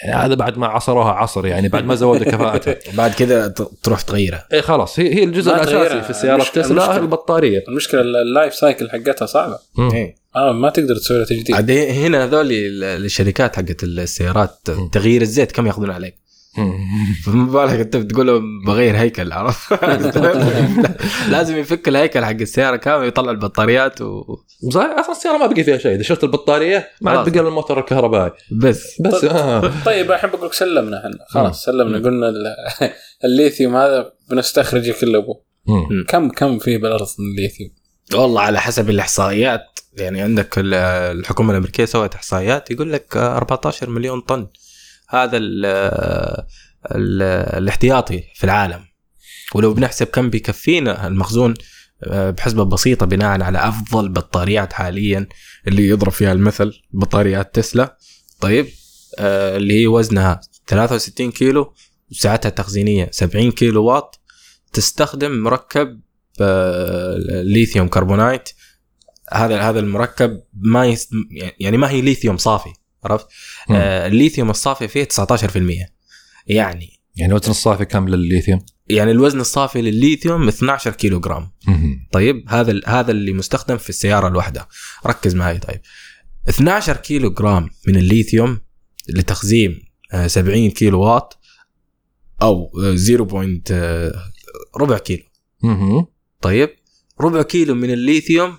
يعني هذا بعد ما عصروها عصر يعني بعد ما زودوا كفاءتها (laughs) بعد ت- تروح تغيرها اي خلاص هي هي الجزء الأساسي. في المشكلة- تسلا المشكلة. البطارية المشكلة ال life cycle حقتها صعبة. إيه. آه ما تقدر تسوي لها تجديد عاد هنا هذول ال- الشركات حقت السيارات تغيير الزيت كم ياخذون عليك؟ (laughs) فما بالك أنت بتقول له بغير هيكل عرفت؟ (laughs) لازم يفك الهيكل حق السيارة كامل يطلع البطاريات صحيح أصلا السيارة ما بقي فيها شيء إذا شفت البطارية ما عاد. بقى الموتور الكهربائي وبس بس آه. طيب الحين بقول لك سلمنا إحنا خلاص سلمنا قلنا ال- (laughs) الليثيوم هذا بنستخرجه كله ابوه. كم كم فيه بالأرض من الليثيوم؟ والله على حسب الإحصائيات يعني عندك ال- الحكومة الأمريكية سوت إحصائيات يقول لك آه، 14 مليون طن هذا ال ال الاحتياطي في العالم. ولو بنحسب كم بيكفينا المخزون آه، بحسبة بسيطة بناء على أفضل بطاريات حاليا اللي يضرب فيها المثل بطاريات تسلا. طيب آه، اللي هي وزنها 63 كيلو وسعتها التخزينية 70 كيلو واط تستخدم مركب آه، lithium carbonate. هذا هذا المركب ما. يعني ما هي ليثيوم صافي. عرفت؟ آه الليثيوم الصافي فيه 19% يعني يعني وزن الصافي كم للليثيوم؟ يعني الوزن الصافي للليثيوم 12 كيلو جرام. طيب هذا هذا اللي مستخدم في السيارة الواحدة ركز معي طيب 12 كيلو جرام من الليثيوم لتخزين آه، 70 كيلو واط أو آه، 0. آه، ربع كيلو. طيب ربع كيلو من الليثيوم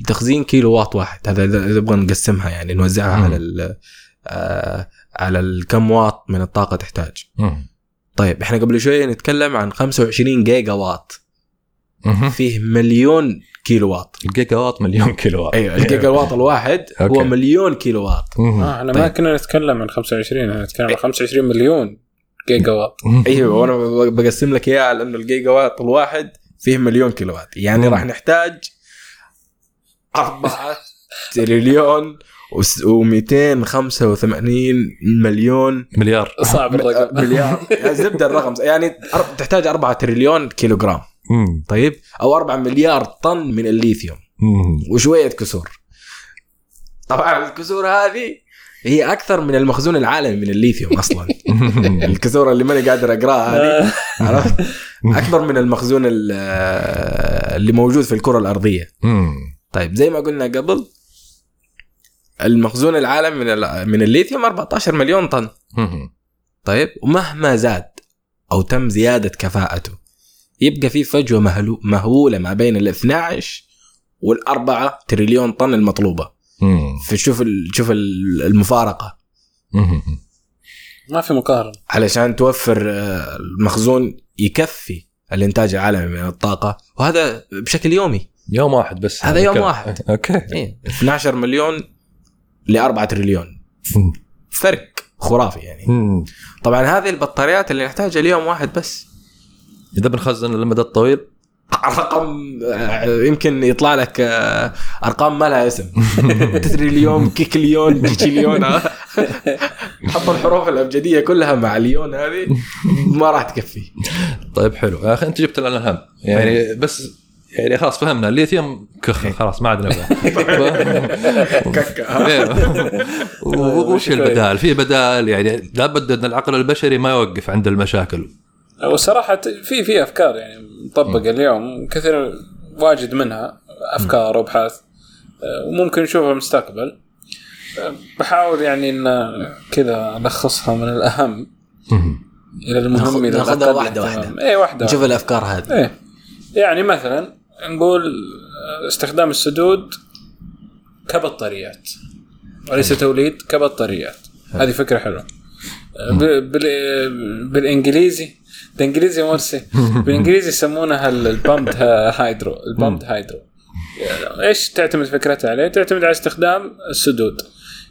لتخزين كيلو واط واحد هذا اذا إذا نبغى نقسمها يعني نوزعها مم. على ال آه، على الكم واط من الطاقة تحتاج مم. طيب إحنا قبل شوية نتكلم عن 25 جيجا واط مم. فيه مليون كيلو واط الجيجا واط مليون كيلو واط أيوه الجيجا واط الواحد هو. مليون كيلو واط. آه إحنا ما طيب. كنا نتكلم عن 25 إحنا نتكلم عن 25 مليون جيجا وات أيوه وأنا بقسم لك إياها على انه الجيجا واط الواحد فيه مليون كيلو واط يعني مم. راح نحتاج 4 تريليون و285 مليون. مليار. صعب الرقم. مليار. زبدة الرقم. يعني تحتاج 4 تريليون كيلو جرام مم. طيب؟ أو 4 مليار طن من الليثيوم. وشوية كسور. طبعا الكسور هذه هي أكثر من المخزون العالمي من الليثيوم أصلا. (laughs) الكسور اللي ماني قادر أقرأها هذه. عرفت؟ اكبر من المخزون ال- اللي موجود في الكرة الأرضية. طيب زي ما قلنا قبل المخزون العالمي من ال- من الليثيوم 14 مليون طن. (laughs) طيب ومهما زاد أو تم زيادة كفاءته يبقى في فجوة مهلو مهولة ما بين ال 12 والأربعة تريليون طن المطلوبة مم. (laughs) فشوف ال... شوف ال- المفارقة مم. ما في مقارنة علشان توفر آه، المخزون يكفي الإنتاج العالمي من الطاقة وهذا بشكل يومي يوم واحد بس. هذا يوم كده. واحد. (laughs) okay. إيه. 12 مليون ل 4 تريليون. فرق خرافي يعني. مم. طبعا هذه البطاريات اللي نحتاجها ليوم واحد بس. إذا بنخزن للمدى الطويل. (laughs) رقم آه، يمكن يطلع لك آه، أرقام ما لها اسم. (laughs) تريليون كيكليون جيجيليون. آه. حط الحروف الأبجدية كلها مع اليون هذه. ما راح تكفي. طيب حلو. يا أخي أنت جبت لنا الهم يعني بس يعني خلاص فهمنا الليثيوم كخ خلاص ما عاد نبغى (laughs) ككة. إيه. (laughs) وش البدال؟ في بدال يعني لابد أن العقل البشري ما يوقف عند المشاكل وصراحه في في أفكار يعني مطبقة اليوم كثير واجد منها أفكار وأبحاث آه، وممكن نشوفها مستقبل آه، بحاول يعني إن كذا ألخصها من الأهم إلى المهم إلى ناخذها اهتمام. واحدة. اي واحدة نشوف الأفكار هذه إيه يعني مثلا نقول آه، استخدام السدود كبطاريات. وليس توليد كبطاريات. هذه فكرة حلوة. بالإنجليزي بالانجليزي مرسي (laughs) بالإنجليزي يسمونها ال pumped hydro ال pumped hydro إيش تعتمد فكرتها عليه؟ تعتمد على استخدام السدود.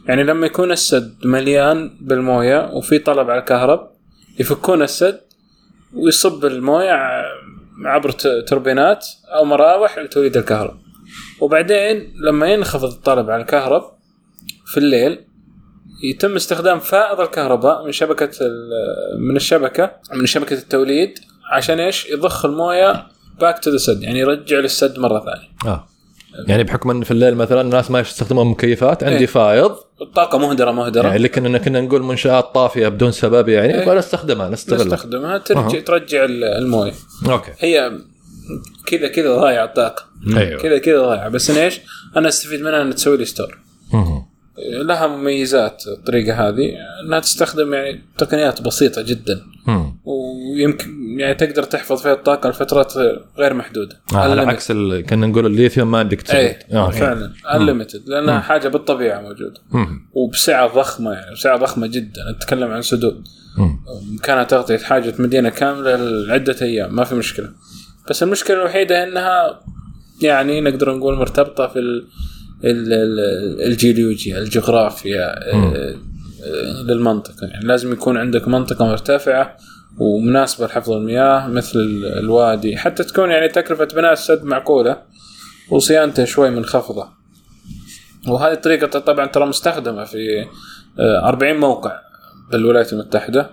يعني لما يكون السد مليان بالموية وفي طلب على الكهرب يفكون السد ويصب الموية عبر توربينات أو مراوح لتوليد الكهرب. وبعدين لما ينخفض الطلب على الكهرب في الليل يتم استخدام فائض الكهرباء من شبكة ال- من الشبكة من شبكة التوليد عشان إيش؟ يضخ الموية back to the سد يعني يرجع للسد مرة ثانية. آه. يعني بحكم إن في الليل مثلا الناس ما يستخدمون مكيفات عندي إيه. فايض الطاقه مهدرة مهدرة يعني اللي كنا كنا نقول منشآت طافية بدون سبب يعني إيه. فنستخدمها نستغلها نستخدمها ترجع أها. ترجع ال- الموية أوكي هي كذا كذا ضايعة الطاقة أيوه كذا كذا ضايعة بس أنا إيش؟ أنا أستفيد منها انها تسوي لي store. لها مميزات الطريقة هذه إنها تستخدم يعني تقنيات بسيطة جدا. ويمكن يعني تقدر تحفظ فيها الطاقة لفترات غير محدودة آه على. عكس. كنا نقول الليثيوم ما تسوي إيه آه،. فعلا انليمتد لأنها حاجة بالطبيعة موجودة. وبسعة ضخمة يعني بسعة ضخمة جدا نتكلم عن سدود. بامكانها تغطيه حاجة مدينة كاملة لعدة أيام ما في مشكلة بس المشكلة الوحيدة إنها يعني نقدر نقول مرتبطة في الجيولوجيا الجغرافيا آه، آه، للمنطقة. يعني لازم يكون عندك منطقة مرتفعة ومناسبة لحفظ المياه مثل ال- الوادي. حتى تكون يعني تكلفة بناء السد معقولة وصيانته شوي منخفضة. وهذه الطريقة طبعا ترى مستخدمة في آه، 40 موقع بالولايات المتحدة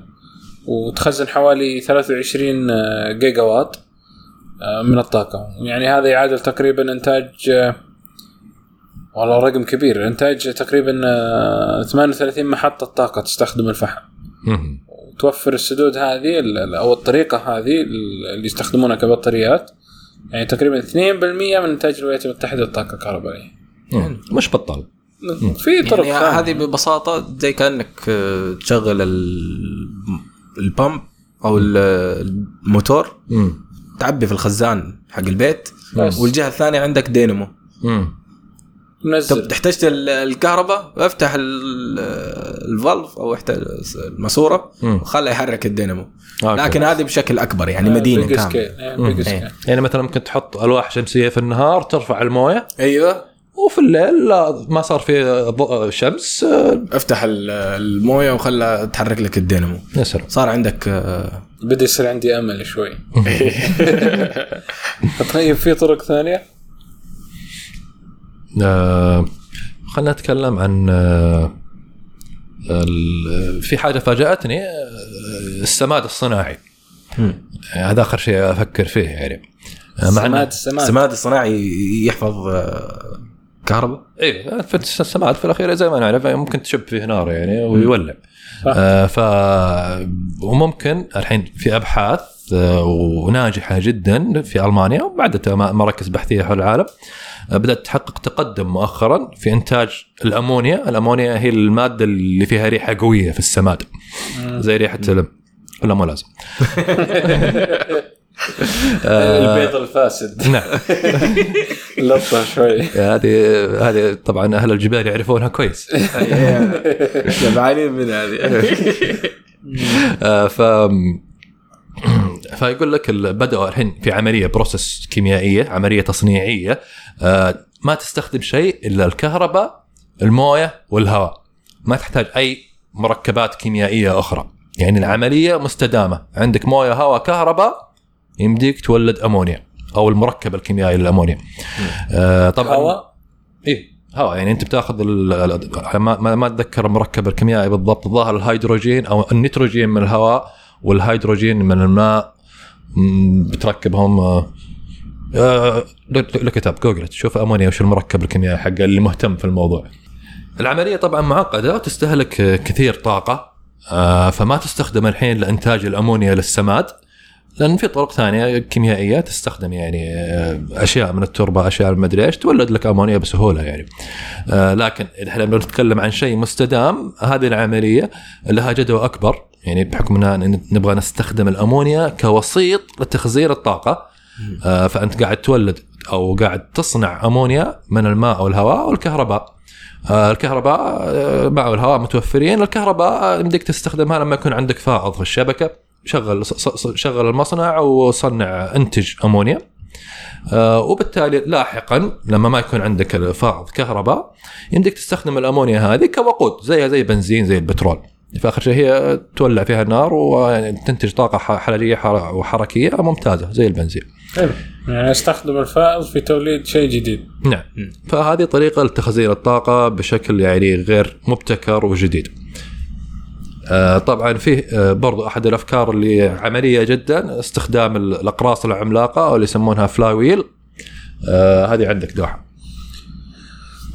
وتخزن حوالي 23 آه، جيجا وات آه، من الطاقة. يعني هذا يعادل تقريبا إنتاج آه، والله رقم كبير انتاج تقريبا آه، 38 محطة طاقة تستخدم الفحم مهم. وتوفر السدود هذه أو الطريقة هذه اللي يستخدمونها كبطاريات يعني تقريبا 2% من إنتاج الولايات المتحده الطاقة الكهربائية. مش بطال في طرق يعني. هذه ببساطة زي كأنك آه، تشغل ال- ال pump أو ال- الموتور. تعبي في الخزان حق البيت بس. والجهة الثانية عندك دينامو. منزل. طب احتجت ال- الكهرباء؟ افتح ال- ال valve أو احتاج الماسورة مم. وخله يحرك الدينامو. أوكي. لكن هذه بشكل أكبر يعني مدينة big كاملة. يعني يعني مثلا ممكن تحط ألواح شمسية في النهار ترفع الموية. أيوه. وفي الليل لا ما صار في ضوء شمس آه، افتح ال- الموية وخلها تحرك لك الدينامو. يسر صار عندك آه، بدا يصير عندي أمل شوي. (laughs) (laughs) (laughs) طيب في طرق ثانية؟ آه، خلينا نتكلم عن آه، ال- في حاجة فاجأتني آه، السماد الصناعي. مم. هذا آخر شيء أفكر فيه يعني. مع سماد انه السماد. السماد الصناعي يحفظ كهرباء؟ إيه في السماد في الأخير زي ما نعرف ممكن تشب فيه نار يعني ويولع. آه ف وممكن الحين في أبحاث وناجحة جدا في ألمانيا وبعدها مراكز بحثية حول العالم. بدأت تحقق تقدم مؤخرا في إنتاج الأمونيا، الأمونيا هي المادة اللي فيها ريحة قوية في السماد زي ريحة لا مو لازم البيض الفاسد. نعم. (laughs) لطه شوي. هذه هذه طبعا أهل الجبال يعرفونها كويس. (laughs) شبعانين من هذه. (laughs) آه، ف (coughs) فيقول لك بدأوا الحين في عملية بروسس كيميائية عملية تصنيعية. آه، ما تستخدم شيء إلا الكهرباء الموية والهواء. ما تحتاج أي مركبات كيميائية أخرى. يعني العملية مستدامة. عندك موية هواء كهرباء يمديك تولد أمونيا أو المركب الكيميائي للأمونيا. آه، طبعا هواء؟ إيه هواء. يعني أنت بتاخذ ما ما أتذكر المركب الكيميائي بالضبط. الظاهر الهيدروجين أو النيتروجين من الهواء. والهيدروجين من الماء بتركبهم آه، آه، له كتاب جوجل تشوف أمونيا وش المركب الكيميائي حقه اللي مهتم في الموضوع. العملية طبعا معقدة وتستهلك كثير طاقة آه، فما تستخدم الحين لإنتاج الأمونيا للسماد لأن في طرق ثانية كيميائية تستخدم يعني أشياء من التربة أشياء من مدري إيش تولد لك أمونيا بسهولة يعني. لكن إحنا لما نتكلم عن شيء مستدام هذه العملية لها جدوى أكبر. يعني بحكم إن نبغى نستخدم الأمونيا كوسيط لتخزين الطاقة. آه، فأنت قاعد تولد أو قاعد تصنع أمونيا من الماء والهواء والكهرباء آه، الكهرباء آه، الماء والهواء متوفرين. الكهرباء آه، يمديك تستخدمها لما يكون عندك فائض في الشبكة. شغل شغل المصنع وصنع إنتج أمونيا. آه وبالتالي لاحقا لما ما يكون عندك فائض كهرباء يمديك تستخدم الأمونيا هذه كوقود زيها زي بنزين زي البترول. في آخر شيء هي تولع فيها النار وتنتج طاقة ح- حرارية حر- وحركية ممتازة زي البنزين. حلو يعني أستخدم الفائض في توليد شيء جديد نعم فهذه طريقة لتخزين الطاقة بشكل يعني غير مبتكر وجديد. آه، طبعا فيه آه، برضو أحد الأفكار اللي عملية جدا استخدام ال- الأقراص العملاقة أو اللي يسمونها فلاي ويل آه، هذه عندك دوحه.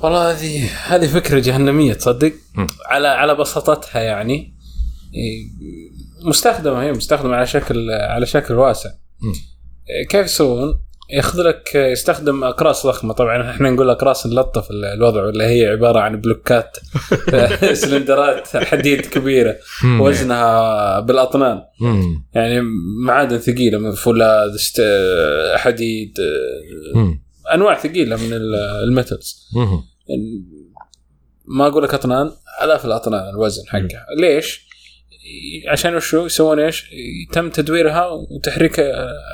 والله هذه هذه فكرة جهنمية تصدق مم. على على بساطتها يعني إيه، مستخدمة هي مستخدمة على شكل على شكل واسع. إيه، كيف يسوون؟ ياخذ لك يستخدم أقراص ضخمة طبعا إحنا نقول أقراص نلطف الوضع ولا هي عبارة عن بلوكات (laughs) سلندرات حديد كبيرة. وزنها بالأطنان. يعني معادن ثقيلة من فولاذ حديد. أنواع ثقيلة من ال- ال metals مم. ما أقول لك أطنان ألاف الأطنان الوزن حقها. ليش؟ عشان وشو؟ يسوون إيش؟ تم تدويرها وتحريك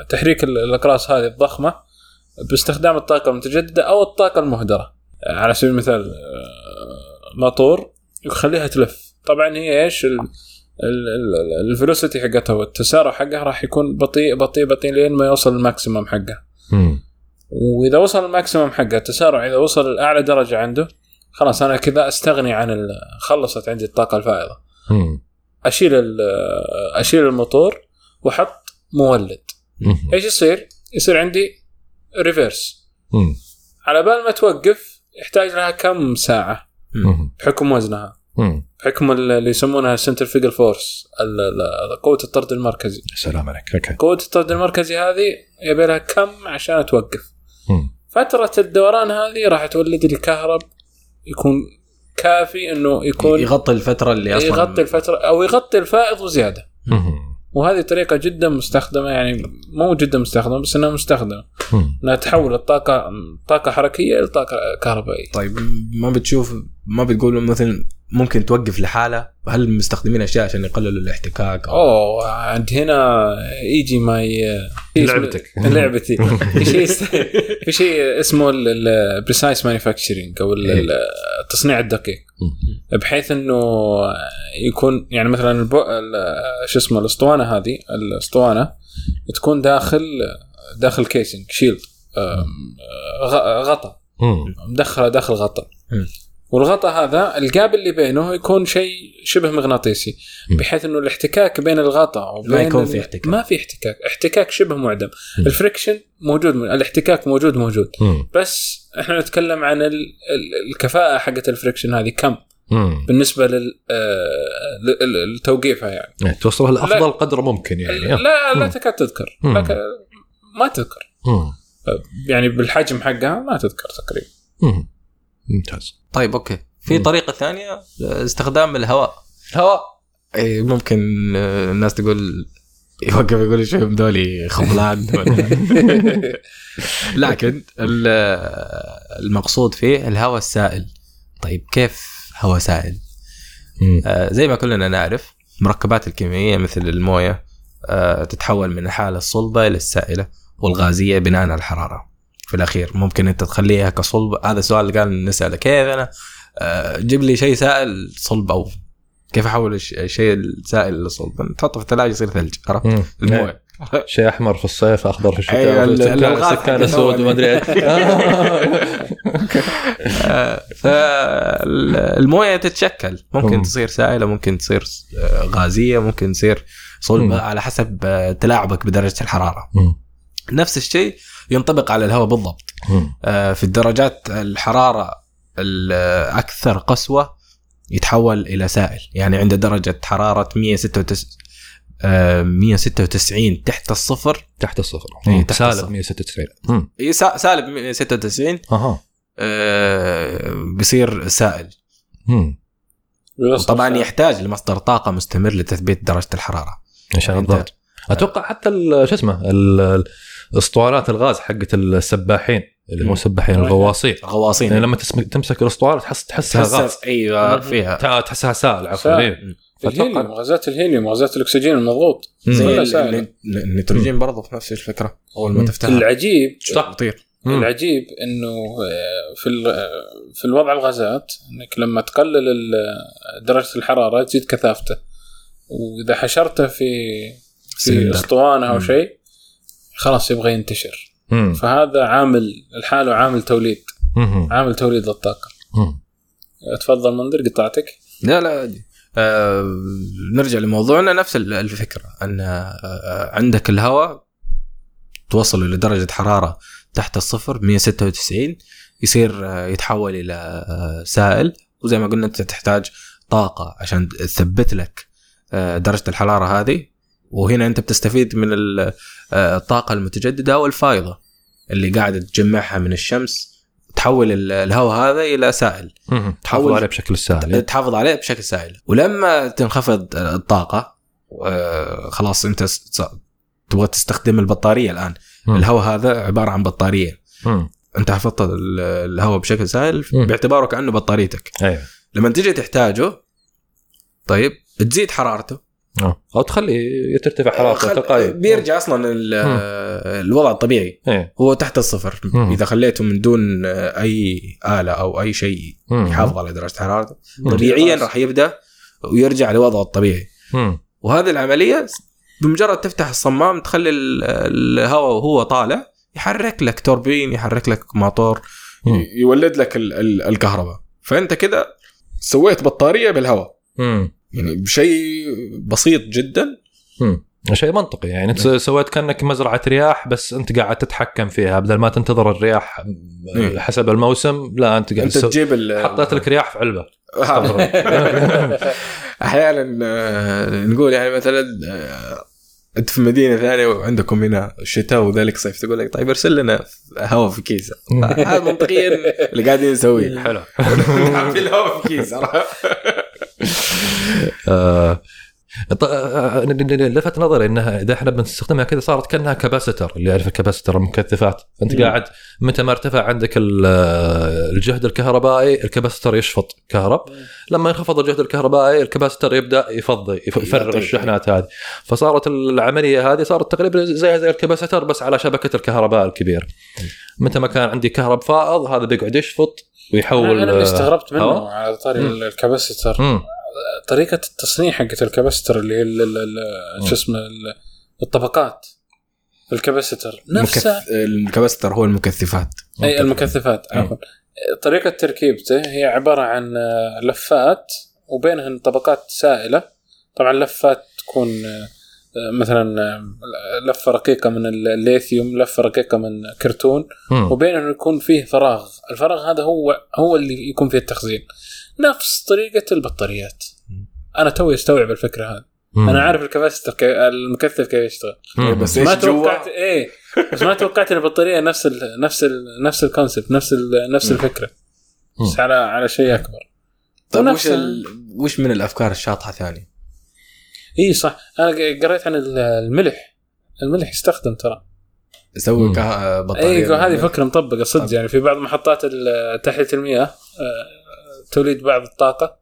تحريك ال- الأقراص هذه الضخمة باستخدام الطاقة المتجددة أو الطاقة المهدرة. على سبيل المثال آه، موتور يخليها تلف. طبعا هي إيش؟ ال- ال- ال- ال velocity حقتها والتسارع حقها راح يكون بطيء بطيء بطيء لين ما يوصل ال maximum حقها. مم. وإذا وصل ال maximum حقه التسارع إذا وصل لأعلى درجة عنده خلاص أنا كذا أستغني عن خلصت عندي الطاقة الفائضة مم. أشيل أشيل الموتور وأحط مولد مم. إيش يصير؟ يصير عندي reverse مم. على بال ما توقف يحتاج لها كم ساعة. بحكم وزنها. بحكم ال- اللي يسمونها centrifugal force قوة الطرد المركزي سلام عليك أوكي قوة الطرد المركزي هذه يبي لها كم عشان توقف. فترة الدوران هذه راح تولد لي كهرب يكون كافي إنه يكون يغطي الفترة اللي أصلا يغطي الفترة أو يغطي الفائض وزيادة. وهذه طريقة جدا مستخدمة يعني مو جدا مستخدمة بس إنها مستخدمة. إنها تحول الطاقة طاقة حركية إلى طاقة كهربائية طيب ما بتشوف ما بتقول مثلا ممكن توقف لحالة هل مستخدمين أشياء عشان يقللوا الاحتكاك أو أوه عند هنا يجي ماي لعبتك. (laughs) لعبتي في شيء است- في شيء اسمه ال precise manufacturing أو ال- إيه. التصنيع الدقيق بحيث إنه يكون يعني مثلا شو اسمه الأسطوانة هذه الأسطوانة تكون داخل داخل casing shield غطاء مم. مدخلة داخل غطاء مم. والغطاء هذا القابل اللي بينه يكون شيء شبه مغناطيسي. بحيث إنه الاحتكاك بين الغطاء وبين ما يكون في احتكاك. ما في احتكاك احتكاك شبه معدم. ال friction موجود الاحتكاك موجود موجود. بس إحنا نتكلم عن ال... ال- الكفاءة حقت ال friction هذه كم مم. بالنسبة لل آه، لتوقيفها يعني يعني توصلها لأفضل لا. قدر ممكن يعني لا لا. تكاد تذكر ما تذكر مم. يعني بالحجم حقها ما تذكر تقريبا. ممتاز. طيب أوكي. في. طريقة ثانية استخدام الهواء. هواء؟ اي ممكن آه، الناس تقول يوقف يقول إيش فيهم ذولي خبلان. (laughs) لكن ال- المقصود فيه الهواء السائل. طيب كيف هواء سائل؟ آه، زي ما كلنا نعرف مركبات الكيميائية مثل الموية آه، تتحول من الحالة الصلبة إلى السائلة والغازية بناء على الحرارة. في الأخير. ممكن أنت تخليها كصلب. هذا السؤال اللي قال نسأله. كيف أنا؟ آه، جيب لي شيء سائل صلب أو كيف أحول الش- الشيء السائل لصلب؟ تحطه في الثلاجة يصير ثلج. عرفت. الموية. شيء أحمر في الصيف أخضر في أيوة، الشتاء ال- سكان, اسود وما أدري إيش. (laughs) (laughs) فالمويه تتشكل. ممكن مم. تصير سائلة ممكن تصير آه، غازية ممكن تصير مم. صلبه على حسب آه، تلاعبك بدرجة الحرارة. مم. نفس الشيء ينطبق على الهواء بالضبط. آه، في الدرجات الحرارة الأكثر قسوة يتحول إلى سائل. يعني عند درجة حرارة 196 آه، 196 تحت الصفر. تحت الصفر. إيه،. تحت سالب الصفر. 196 مم. إيه، سا- سالب 196 أها. آه، بيصير سائل. مم. وطبعا يحتاج لمصدر طاقة مستمر لتثبيت درجة الحرارة. عشان أنت- الضغط أتوقع حتى ال- شو اسمه اسطوانات الغاز حقت السباحين اللي مو مم. سباحين الغواصين الغواصين يعني لما تسم- تمسك الاسطوانه تحس تحسها غاز أيوه فيها تحسها سائل عفوا. إيه. الهيليوم غازات الهيليوم غازات الأكسجين المضغوط زي النيتروجين برضه في نفس الفكرة أول ما مم. تفتحها العجيب تطير مم. العجيب إنه آه، في ال- آه، في الوضع الغازات إنك لما تقلل ال- درجة الحرارة تزيد كثافته وإذا حشرته في في. أسطوانة أو. شيء خلاص يبغى ينتشر مم. فهذا عامل الحاله عامل توليد مم. عامل توليد للطاقة مم. تفضل منذر قطعتك لا لا عادي. آه نرجع لموضوعنا نفس ال- الفكرة أن آه عندك الهواء توصل إلى درجة حرارة تحت الصفر 196 يصير آه يتحول إلى آه سائل وزي ما قلنا أنت تحتاج طاقة عشان تثبت لك آه درجة الحرارة هذه وهنا انت بتستفيد من آه الطاقة المتجددة أو الفائضه اللي قاعدة تجمعها من الشمس تحول ال- الهواء هذا إلى سائل. تحافظ عليه بشكل سهل تحافظ عليه بشكل سائل ولما تنخفض الطاقة آه، خلاص انت تبغى تستخدم البطارية الآن. الهواء هذا عبارة عن بطارية. انت حفظت ال- الهواء بشكل سائل. باعتباره كأنه بطاريتك أيوه لما تجي تحتاجه طيب تزيد حرارته آه. أو تخلي ترتفع حرارته خل- تلقائيا بيرجع أصلا ال- الوضع الطبيعي إيه هو تحت الصفر مم. إذا خليته من دون أي آلة أو أي شيء. يحافظ على درجه حرارته. طبيعيا راح يبدأ ويرجع لوضعه الطبيعي مم. وهذه العملية بمجرد تفتح الصمام تخلي ال- الهواء وهو طالع يحرك لك توربين يحرك لك موتور. ي- يولد لك ال- ال- الكهرباء فأنت كده سويت بطارية بالهواء مم. يعني بشيء بسيط جدا مم. شيء منطقي يعني انت سويت كأنك مزرعة رياح بس انت قاعد تتحكم فيها بدل ما تنتظر الرياح إيه. حسب الموسم لا انت قاعد انت تجيب ال- حطيت لك رياح في علبة هذا. (laughs) أحيانا آه، نقول يعني مثلا آه، أنت في مدينة ثانية وعندكم هنا شتاء وذلك صيف تقول لك طيب ارسل لنا هواء في كيسه (laughs) هذا منطقيا اللي قاعدين نسويه حلو (laughs) في الهواء في كيس عرفت؟ (laughs) آه، آه، لفت نظري إنها إذا إحنا بنستخدمها كذا صارت كأنها كباستر اللي يعرف الكباستر المكثفات. فانت مم. قاعد متى ما ارتفع عندك آه، الجهد الكهربائي الكباستر يشفط كهرب. لما ينخفض الجهد الكهربائي الكباستر يبدأ يفضي يف- يفرغ. الشحنات هذه. فصارت العملية هذه صارت تقريبا زي زي الكباستر بس على شبكة الكهرباء الكبير. متى ما كان عندي كهرب فائض هذا بيقعد يشفط. ويحول أنا اللي آه، استغربت منه هواء. على طاري مم. طريقة التصنيع حقت الكباستر اللي هي شو اسمه ال- الطبقات. الكباستر نفسها المكث... الكبستر هو المكثفات. أي المكثفات. عفوا. طريقة تركيبته هي عبارة عن آه، لفات وبينهن طبقات سائلة. طبعا لفات تكون آه، مثلا آه، لفة رقيقة من الليثيوم لفة رقيقة من كرتون مم. وبينهم يكون فيه فراغ الفراغ هذا هو هو اللي يكون فيه التخزين نفس طريقة البطاريات أنا توي أستوعب الفكرة هذه مم. أنا عارف ال capacitor كي... المكثف كيف يشتغل مم. بس ما توقعت إيه بس ما توقعت إن البطارية نفس ال... نفس ال... نفس ال concept نفس ال... نفس. الفكرة مم. بس على على شيء أكبر طيب وش ال... وش من الأفكار الشاطحة ثاني؟ اي صح. أنا قريت عن ال- الملح. الملح يستخدم ترى. يسوي. كه... بطارية. اي هذه فكرة مطبقة صدق يعني. في بعض محطات تحلية المياه آه، توليد بعض الطاقة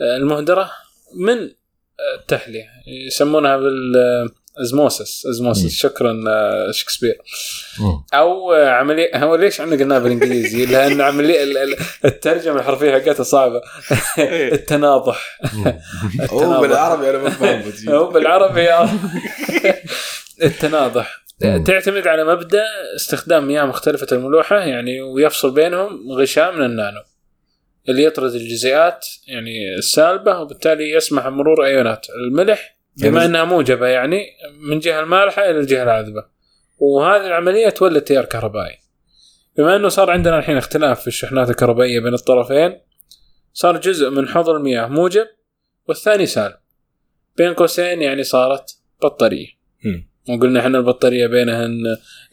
آه، المهدره من آه، التحلية. يسمونها بالازموسس مم. أزموسس. شكرا آه، شكسبير. أو آه، عملية هو ليش إحنا قلناها بالإنجليزي؟ (laughs) لأن عملية ال- ال- الترجمة الحرفية حقتها صعبة. (laughs) التناضح. مم. (laughs) هو بالعربي أنا ما فهمت هو بالعربي التناضح. مم. تعتمد على مبدأ استخدام مياه مختلفة الملوحة يعني ويفصل بينهم غشاء من النانو. اللي يطرد الجزيئات يعني السالبة وبالتالي يسمح بمرور أيونات. الملح بما يعني- إنها موجبة يعني من جهة المالحة إلى الجهة العذبة. وهذه العملية تولد تيار كهربائي. بما إنه صار عندنا الحين اختلاف في الشحنات الكهربائية بين الطرفين صار جزء من حوض المياه موجب والثاني سالب. بين قوسين يعني صارت بطارية. وقلنا إحنا البطارية بينهن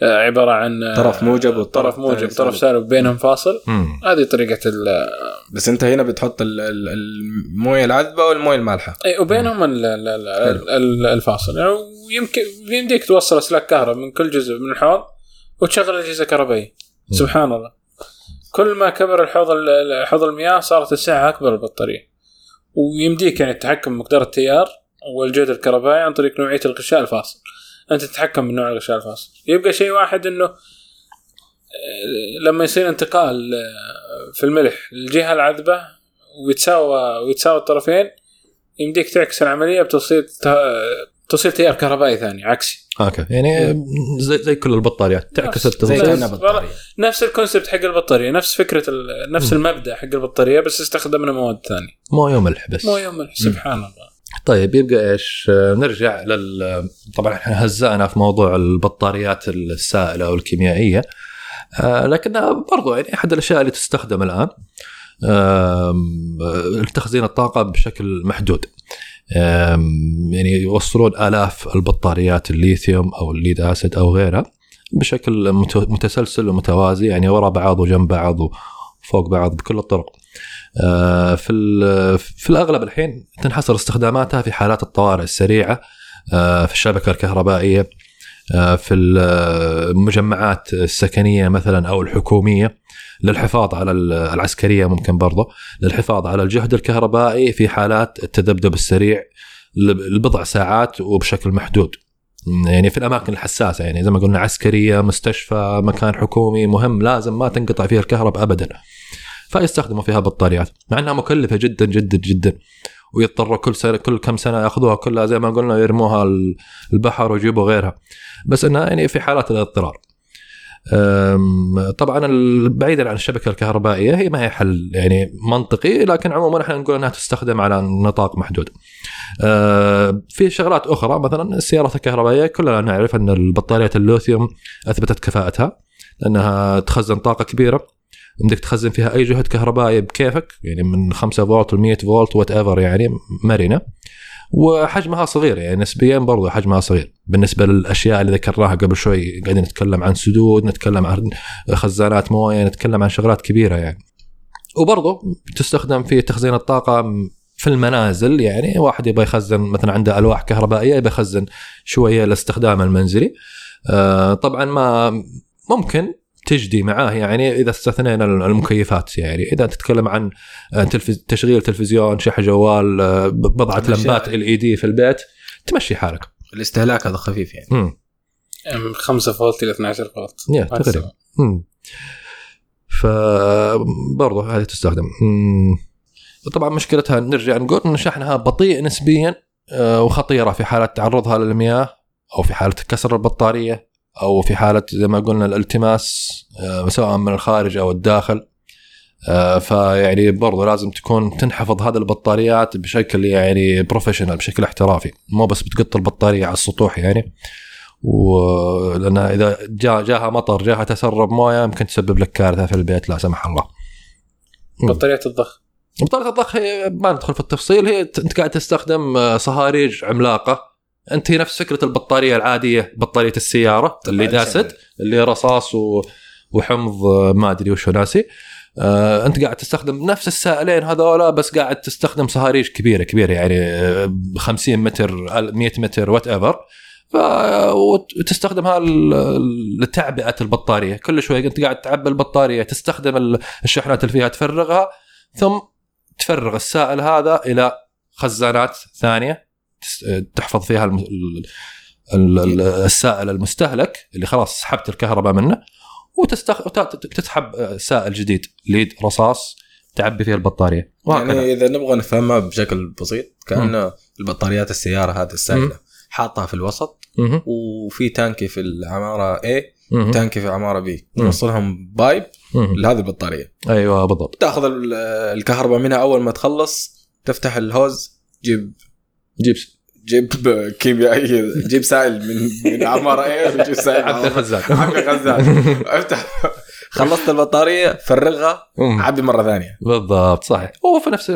آه، عبارة عن آه، طرف موجب والطرف طرف موجب طرف سالب. بينهم فاصل. مم. هذه طريقة ال بس أنت هنا بتحط ال- ال- الموية العذبة والموية المالحة. إي وبينهم ال- ال- ال- ال- الفاصل. يعني ويمكن يمديك توصل أسلاك كهرباء من كل جزء من الحوض وتشغل اجهزه كهربائيه. سبحان الله. كل ما كبر الحوض ال- حوض المياه صارت السعه أكبر البطارية. ويمديك يعني التحكم بمقدار التيار والجهد الكهربائي عن طريق نوعية الغشاء الفاصل. أنت تتحكم بنوع الغشاء الفاصل يبقى شيء واحد إنه آه، لما يصير انتقال آه، في الملح للجهة العذبة ويتساوى ويتساوى الطرفين يمديك تعكس العملية بتوصيل توصيل تيار كهربائي ثاني عكسي. أوكي. يعني زي, زي كل البطاريات تعكس التوصيل. نفس ال concept حق البطارية نفس فكرة ال- نفس المبدأ حق البطارية بس استخدمنا مواد ثانية. مويه وملح بس. موية وملح سبحان الله. طيب يبقى إيش؟ نرجع لل طبعا إحنا هزأنا في موضوع البطاريات السائلة والكيميائية آه، لكنها برضو يعني أحد الأشياء اللي تستخدم الآن لتخزين الطاقة بشكل محدود. يعني يوصلون آلاف البطاريات الليثيوم أو الليد آسيد أو غيرها بشكل مت- متسلسل ومتوازي يعني وراء بعض وجنب بعض وفوق بعض بكل الطرق. آه، في في الأغلب الحين تنحصر استخداماتها في حالات الطوارئ السريعة آه، في الشبكة الكهربائية آه، في المجمعات السكنية مثلا أو الحكومية للحفاظ على ال- العسكرية ممكن برضه للحفاظ على الجهد الكهربائي في حالات التذبذب السريع لبضع ساعات وبشكل محدود. يعني في الأماكن الحساسة يعني زي ما قلنا عسكرية مستشفى مكان حكومي مهم لازم ما تنقطع فيه الكهرباء ابدا. فيستخدموا فيها بطاريات مع إنها مكلفة جدا جدا جدا. ويضطروا كل سنة كل كم سنة يأخذوها كلها زي ما قلنا يرموها البحر ويجيبوا غيرها. بس إنها يعني في حالات الاضطرار. طبعا بعيدا عن الشبكة الكهربائية هي ما هي حل يعني منطقي لكن عموما إحنا نقول إنها تستخدم على نطاق محدود. أه، في شغلات أخرى مثلا السيارات الكهربائية كلنا نعرف إن البطاريات الليثيوم أثبتت كفاءتها لأنها تخزن طاقة كبيرة. بدك تخزن فيها أي جهد كهربائي بكيفك يعني من 5 فولت ل 100 فولت whatever يعني مرنة. وحجمها صغير يعني نسبيا برضو حجمها صغير. بالنسبة للأشياء اللي ذكرناها قبل شوي قاعدين نتكلم عن سدود نتكلم عن خزانات موية نتكلم عن شغلات كبيرة يعني. وبرضو تستخدم في تخزين الطاقة في المنازل يعني واحد يبغى يخزن مثلا عنده ألواح كهربائية يبغى يخزن شوية لاستخدام المنزلي. آه طبعا ما ممكن تجدي معاه يعني إذا استثنينا المكيفات يعني إذا تتكلم عن تلفز تشغيل تلفزيون شحن جوال آه، بضعة لمبات ال إي دي في البيت تمشي حالك. الاستهلاك هذا خفيف يعني. امم من 5 فولت إلى 12 فولت. يا تقريبا. فبرضه هذه تستخدم. مم. طبعا مشكلتها نرجع نقول إن شحنها بطيء نسبيا آه، وخطيرة في حالة تعرضها للمياه أو في حالة كسر البطارية. أو في حالة زي ما قلنا الالتماس آه، سواء من الخارج أو الداخل. آه، فيعني برضه لازم تكون تنحفظ هذه البطاريات بشكل يعني بروفيشنال بشكل احترافي. مو بس بتقط البطارية على السطوح يعني. ولأن إذا جاء جاها مطر جاها تسرب موية يمكن تسبب لك كارثة في البيت لا سمح الله. بطاريات الضخ. بطاريه الضخ هي ما ندخل في التفصيل هي أنت قاعد تستخدم آه، صهاريج عملاقة. أنت هي نفس فكرة البطارية العادية بطارية السيارة ال lead acid اللي رصاص و... وحمض آه، ما أدري وش ناسي. آه، أنت قاعد تستخدم نفس السائلين هذولا بس قاعد تستخدم صهاريج كبيرة كبيرة يعني آه، 50 متر 100 متر whatever ف وت- وتستخدمها لتعبئة البطارية. كل شوي أنت قاعد تعبي البطارية تستخدم ال- الشحنات اللي فيها تفرغها ثم تفرغ السائل هذا إلى خزانات ثانية. تحفظ فيها السائل المستهلك اللي خلاص سحبت الكهرباء منه وتستخ... وت- تسحب سائل جديد lead رصاص تعبي فيه البطارية وهكذا يعني إذا نبغى نفهمها بشكل بسيط كان البطاريات السيارة هذه. السائلة حاطها في الوسط. وفي تانكي في العمارة A. تانكي في عمارة B مم. نوصلهم بايب. لهذه البطارية أيوه بالضبط تاخذ ال- الكهرباء منها أول ما تخلص تفتح الهوز جيب جيب جيب كيميائي جيب سائل من من عمارة إيه وجيب سائل عبد الخزان عبي غزال افتح. خلصت البطارية فرغها. عبي مرة ثانية. بالضبط صحيح. هو في نفس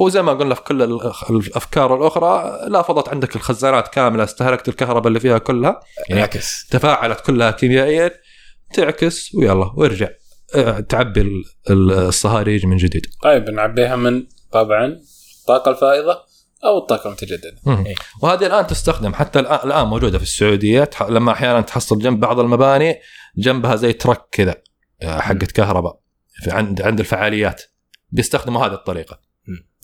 وزي ما قلنا في كل الأفكار الأخرى لا فضت عندك الخزانات كاملة استهلكت الكهرباء اللي فيها كلها. يعني يعكس تفاعلت كلها كيميائيا. تعكس ويلا وارجع. أه، تعبي ال- ال- الصهاريج من جديد. طيب نعبيها من طبعا الطاقه الفائضة. أو الطاقة المتجدده. إيه. وهذه الآن تستخدم حتى الآن موجودة في السعودية لما أحيانا تحصل جنب بعض المباني جنبها زي ترك كذا آه، حقت كهرباء عند عند الفعاليات بيستخدموا هذه الطريقة.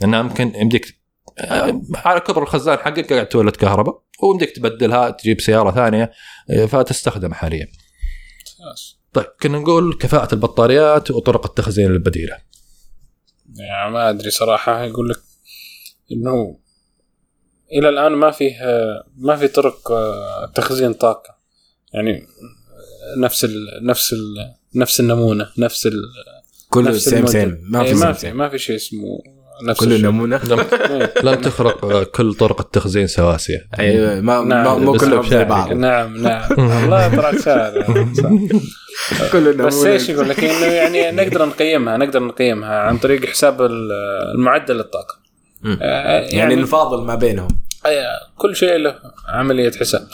لأنها يمكن يمديك آه، على كبر الخزان حقك قاعد تولد كهرباء ويمديك تبدلها تجيب سيارة ثانية آه، فتستخدم حاليا. طيب كنا نقول كفاءة البطاريات وطرق التخزين البديلة. يعني ما أدري صراحة يقول لك إنه إلى الآن ما فيه ما في طرق تخزين طاقة يعني نفس ال نفس ال نفس النمونة نفس ال كله نفس سيم. سيم ما إيه، في ما سيم في ما في شيء اسمه نفس كله الشيء. نمونة (laughs) (laughs) لم, إيه. تخرق آه، كل طرق التخزين سواسية. أيوه ما ما نعم، مو بس كلهم زي. بعض نعم نعم (laughs) والله تراك شاعر كله بس إيش يقول لك إنه يعني نقدر نقيمها نقدر نقيمها عن طريق حساب ال- المعدل الطاقة. آه، يعني نفاضل ما بينهم. كل شيء له عملية حساب.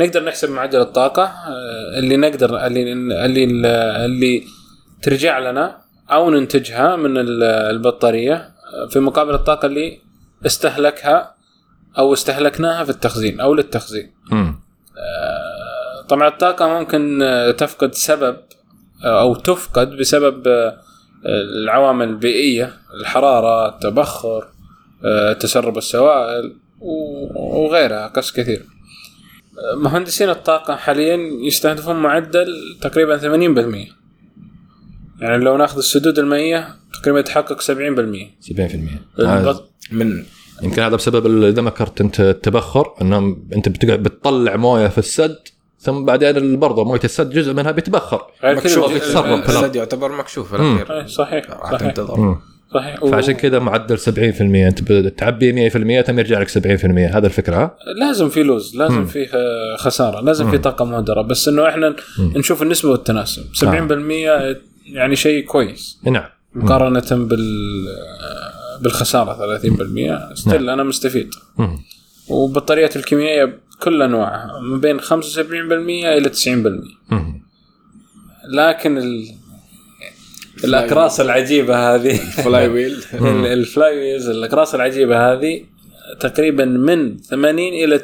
نقدر نحسب معدل الطاقة آه، اللي نقدر اللي اللي اللي ترجع لنا أو ننتجها من ال- البطارية آه، في مقابل الطاقة اللي استهلكها أو استهلكناها في التخزين أو للتخزين. مم. طبعا الطاقة ممكن تفقد سبب أو تفقد بسبب العوامل البيئية الحرارة التبخر. تسرب السوائل وغيرها قص كثير. آه، مهندسين الطاقة حاليا يستهدفون معدل تقريبا 80% يعني لو ناخذ السدود المائية تقريبا يتحقق 70% 70% البط- من يمكن هذا بسبب ال- إذا ما ذكرت أنت التبخر إنهم أنت بتقعد بتطلع موية في السد ثم بعدين برضه موية السد جزء منها بيتبخر. مكشوف يتسرب في. السد يعتبر مكشوف في. الأخير. إيه، صحيح راح تنتظر. صحيح. فعشان كذا معدل 70% أنت بتعبي 100% ثم يرجع لك 70% هذا الفكرة ها؟ لازم في loss لازم. في آه، خسارة لازم في. طاقة مهدرة. بس إنه إحنا مم. نشوف النسبة والتناسب. 70% يعني شيء كويس. نعم. مقارنة بال آه، بالخساره 30% still أنا مستفيد. مم. وبطاريات الكيميائية بكل أنواعها من بين 75% إلى 90% مم. لكن ال... الأقراص العجيبة هذه. flywheel (laughs) ال- ال flywheels الاقراص العجيبة هذه تقريبا من 80 إلى 90%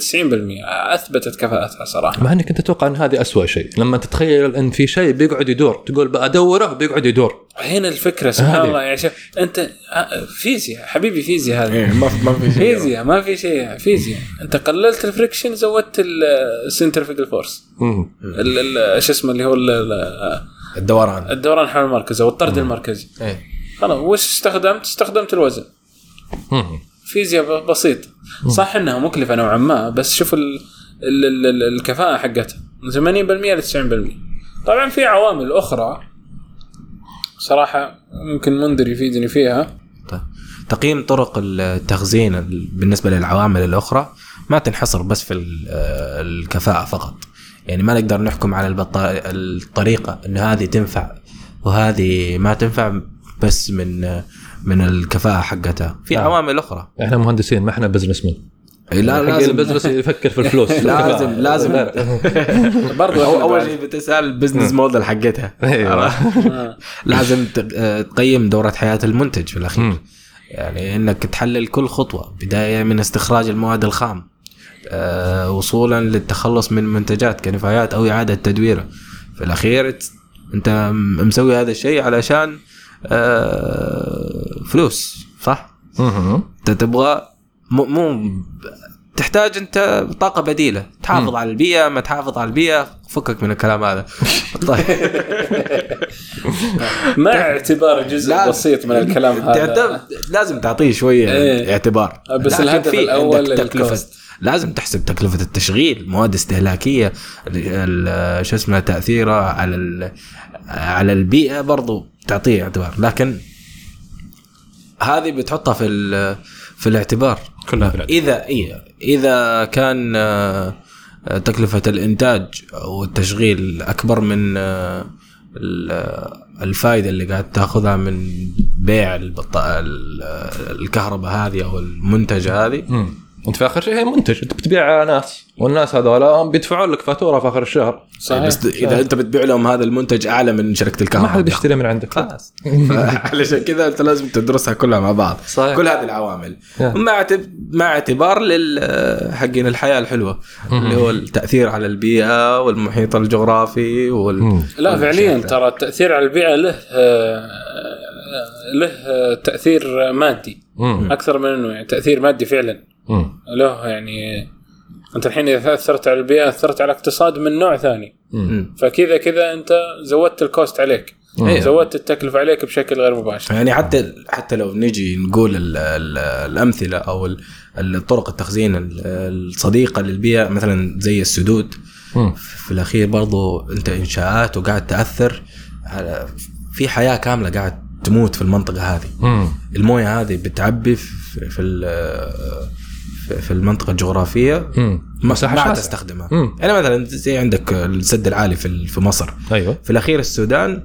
أثبتت كفاءتها صراحة. مع إنك أنت تتوقع أن هذه أسوأ شيء. لما تتخيل أن في شيء بيقعد يدور تقول بأدوره بيقعد يدور. هنا الفكرة سبحان. الله. يعني شوف أنت آه، فيزياء. حبيبي فيزياء هذه. إيه، ما في شيء. فيزياء ما في شيء. فيزياء. أنت قللت ال friction زودت ال centrifugal force. شو اسمه اللي هو الدوران. الدوران حول المركز أو الطرد المركزي. إيه. خلاص وش استخدمت؟ استخدمت الوزن. فيزياء ب- بسيطه صح إنها مكلفة نوعا ما بس شوف ال ال ال ال الكفاءة حقتها. من 80% ل 90% طبعا في عوامل أخرى. صراحة ممكن منذر يفيدني فيها. طيب. تقييم طرق التخزين ال- بالنسبة للعوامل الأخرى ما تنحصر بس في آه، الكفاءة فقط. يعني ما نقدر نحكم على البطا... الطريقة ان هذه تنفع وهذه ما تنفع بس من آه، من الكفاءة حقتها. في نعم. عوامل أخرى. إحنا مهندسين ما إحنا business man لا لازم. ال business يفكر في الفلوس. (laughs) لازم لازم. (laughs) إحنا أول شيء بتسأل ال business model حقتها. (laughs) آه. لازم آه، تقيم دورة حياة المنتج في الأخير. يعني إنك تحلل كل خطوة بداية من استخراج المواد الخام. آه، وصولا للتخلص من منتجات كنفايات أو إعادة تدويرها في الأخير أنت مسوي هذا الشيء علشان آه، فلوس صح؟ أنت تبغى مو, مو تحتاج أنت طاقة بديلة. تحافظ مم. على البيئة ما تحافظ على البيئة. فكك من الكلام هذا. (laughs) طيب. مع اعتبار جزء بسيط من الكلام هذا. لازم تعطيه شوية إيه. اعتبار. بس الهدف عندك تكلفة. الكوست. لازم تحسب تكلفة التشغيل مواد استهلاكية شو اسمه تأثيرها على على البيئة برضو تعطيه اعتبار لكن هذه بتحطها في في الاعتبار كلها في الاعتبار. اذا إيه إذا كان آه، تكلفة الإنتاج والتشغيل أكبر من آه، ال- الفائده اللي قاعد تأخذها من بيع الكهرباء هذه أو المنتج هذه مم. انت في آخر شيء هي منتج أنت بتبيع على ناس والناس هذول بيدفعون لك فاتورة في آخر الشهر. صحيح. بس إذا أنت بتبيع لهم هذا المنتج أعلى من شركة ما الكهرباء حد بيشتري من عندك. خلاص. (laughs) علشان كذا أنت لازم تدرسها كلها مع بعض. صحيح. كل هذه العوامل. Yeah. مع مع اعتبار لل حقين الحياة الحلوة. اللي هو التأثير على البيئة والمحيط الجغرافي وال. لا فعليا. ترى التأثير على البيئة له له تأثير مادي. أكثر من إنه يعني تأثير مادي فعلا. مم. له يعني انت الحين إذا أثرت على البيئة أثرت على الاقتصاد من نوع ثاني مم. فكذا كذا أنت زودت الكوست عليك إيه. زودت التكلفة عليك بشكل غير مباشر يعني حتى حتى لو نجي نقول ال ال الأمثلة أو ال- الطرق التخزين ال- الصديقة للبيئة مثلا زي السدود مم. في الأخير برضو أنت إنشاءات وقاعد تأثر على في حياة كاملة قاعد تموت في المنطقة هذه مم. الموية هذه بتعبي في في ال- في- في المنطقة الجغرافية. ما. تستخدمها. يعني مثلا زي عندك السد العالي في في مصر أيوه في الأخير السودان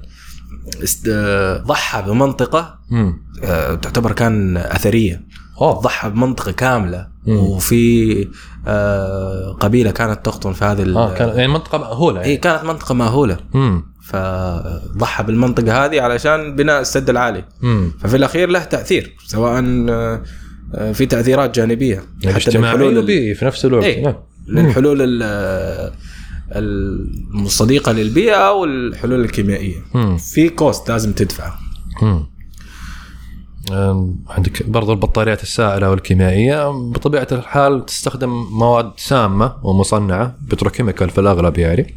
ضحى بمنطقة مم. آه، تعتبر كان أثرية أوه ضحى بمنطقة كاملة مم. وفي آه، قبيلة كانت تقطن في هذه آه كان يعني منطقة مأهولة هي يعني كانت منطقة مأهولة مم. فضحى بالمنطقة هذه علشان بناء السد العالي مم. ففي الأخير له تأثير سواء آه، في تأثيرات جانبية يعني اجتماعي للحلول ال- وبيئي في نفس الوقت. نعم. للحلول ال- الصديقة للبيئة أو الحلول الكيميائية مم. في cost لازم تدفعه عندك برضو البطاريات السائلة والكيميائية بطبيعة الحال تستخدم مواد سامة ومصنعة petrochemical في الأغلب يعني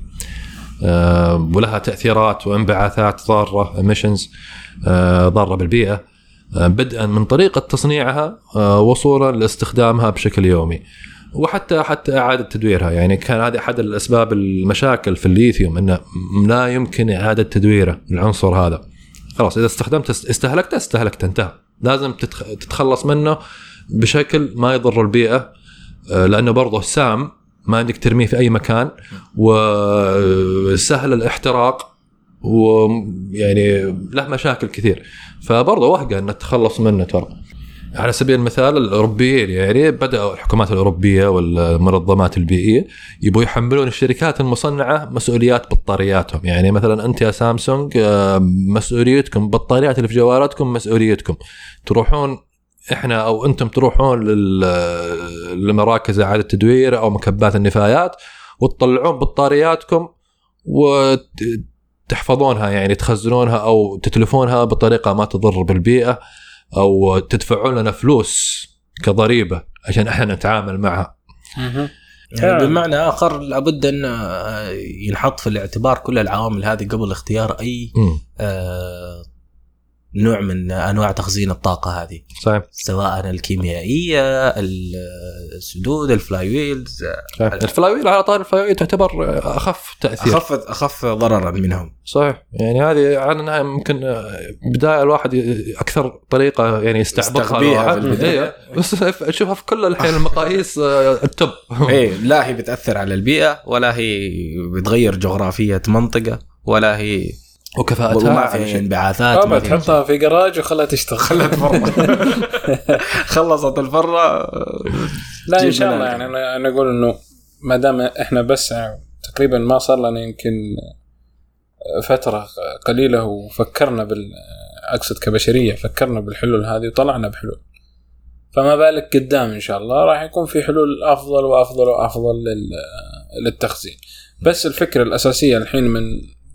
ولها تأثيرات وانبعاثات ضارة emissions أه، ضارة بالبيئة بدءا من طريقة تصنيعها أه، وصولا لاستخدامها بشكل يومي. وحتى حتى إعادة تدويرها. يعني كان هذه أحد الأسباب المشاكل في الليثيوم إنه لا يمكن إعادة تدويره العنصر هذا. خلاص إذا استخدمت استهلكته استهلكته انتهى. لازم تتخ- تتخلص منه بشكل ما يضر البيئة آه، لأنه برضه سام ما عندك ترميه في أي مكان وسهل الاحتراق. ويعني له مشاكل كثير. فبرضه وهقه ان تتخلص منه ترى. على سبيل المثال الاوروبيين يعني بدأوا الحكومات الأوروبية والمنظمات البيئية يبغوا يحملون الشركات المصنعة مسؤوليات بطارياتهم. يعني مثلا أنت يا سامسونج آه، مسؤوليتكم بطاريات اللي في جوالاتكم مسؤوليتكم. تروحون إحنا أو أنتم تروحون لمراكز إعادة تدوير أو مكبات النفايات وتطلعون بطارياتكم وتحفظونها يعني تخزنونها أو تتلفونها بطريقة ما تضر بالبيئة أو تدفعون لنا فلوس كضريبة عشان إحنا نتعامل معها. يعني. بمعنى آخر لابد أن آه، ينحط في الاعتبار كل العوامل هذه قبل اختيار أي آه، نوع من أنواع تخزين الطاقة هذه. صحيح. سواء الكيميائية السدود ال flywheels صحيح ال flywheel على طاري ال flywheel تعتبر أخف تأثير. أخف أخف ضررا منهم. صحيح. يعني هذه على انها يمكن بداية الواحد أكثر طريقة يعني يستعبطها الواحد. إيه. بس اشوفها في كل الحين المقاييس آه، ال top. (laughs) إيه لا هي بتأثر على البيئة ولا هي بتغير جغرافية منطقة ولا هي وكفاءتها وما على في. انبعاثات آه ما في تحطها في جراج وخلها تشتغل. (laughs) خلت فرة (laughs) خلصت الفرة. لا إن شاء الله. يعني أنا أنا أقول إنه ما دام إحنا بس تقريبا ما صار لنا يمكن فترة قليلة وفكرنا بال أقصد كبشرية فكرنا بالحلول هذه وطلعنا بحلول. فما بالك قدام إن شاء الله راح يكون في حلول أفضل وأفضل وأفضل لل- للتخزين. بس الفكرة الأساسية الحين من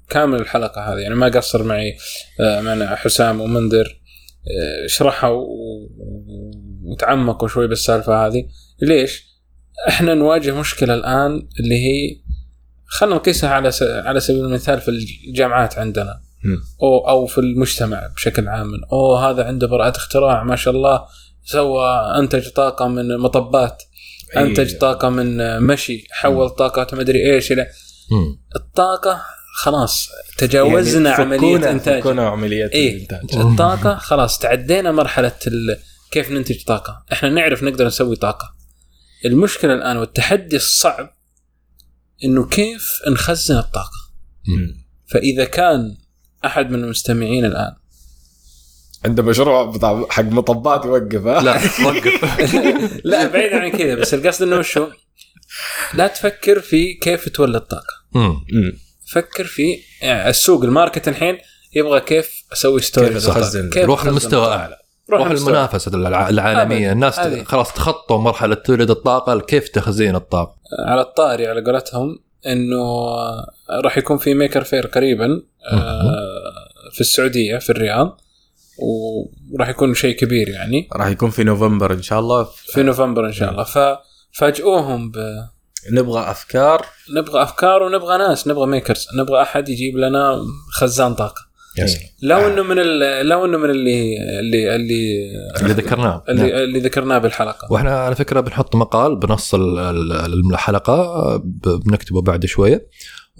كامل الحلقة هذه يعني ما قصر معي آه، معنا حسام ومنذر آه، شرحوا وتعمقوا شوي بالسالفة هذه ليش؟ إحنا نواجه مشكلة الآن اللي هي خلينا نقيسها على. على سبيل المثال في الجامعات عندنا. أو أو في المجتمع بشكل عام أو هذا عنده براءة اختراع ما شاء الله سوى أنتج طاقة من مطبات أي. أنتج طاقة من مشي حول طاقه ما أدري إيش إلى. الطاقة خلاص تجاوزنا يعني عملية انتاج فكونا عمليات إيه. الإنتاج الطاقة خلاص تعدينا مرحلة ال... كيف ننتج طاقة إحنا نعرف نقدر نسوي طاقة المشكلة الآن والتحدي الصعب إنه كيف نخزن الطاقة مم. فإذا كان أحد من المستمعين الآن عنده مشروع بتاع حق مطبات يوقف ها لا وقف (laughs) لا بعيد عن كذا بس القصد إنه شو لا تفكر في كيف تولد. مم. فكر في يعني السوق ال market الحين يبغى كيف أسوي storage كيف أخزن؟ روح لمستوى. أعلى روح روح المستوى. المنافسه الع- العالمية أبد. الناس هذه. خلاص تخطوا مرحلة تولد الطاقة كيف تخزين الطاقة على الطاري على قولتهم إنه راح يكون في Maker Faire قريبا آه، في السعودية في الرياض وراح يكون شيء كبير يعني راح يكون في نوفمبر إن شاء الله في نوفمبر إن شاء الله ففاجئوهم ب نبغى أفكار. نبغى أفكار ونبغى ناس نبغى ميكرز نبغى أحد يجيب لنا خزان طاقة. يا سلام لو إنه من ال- لو إنه من اللي اللي اللي اللي ذكرناه. نعم. اللي, اللي ذكرناه بالحلقة. وإحنا على فكرة بنحط مقال بنص ال- ال- الحلقة بنكتبه بعد شوية.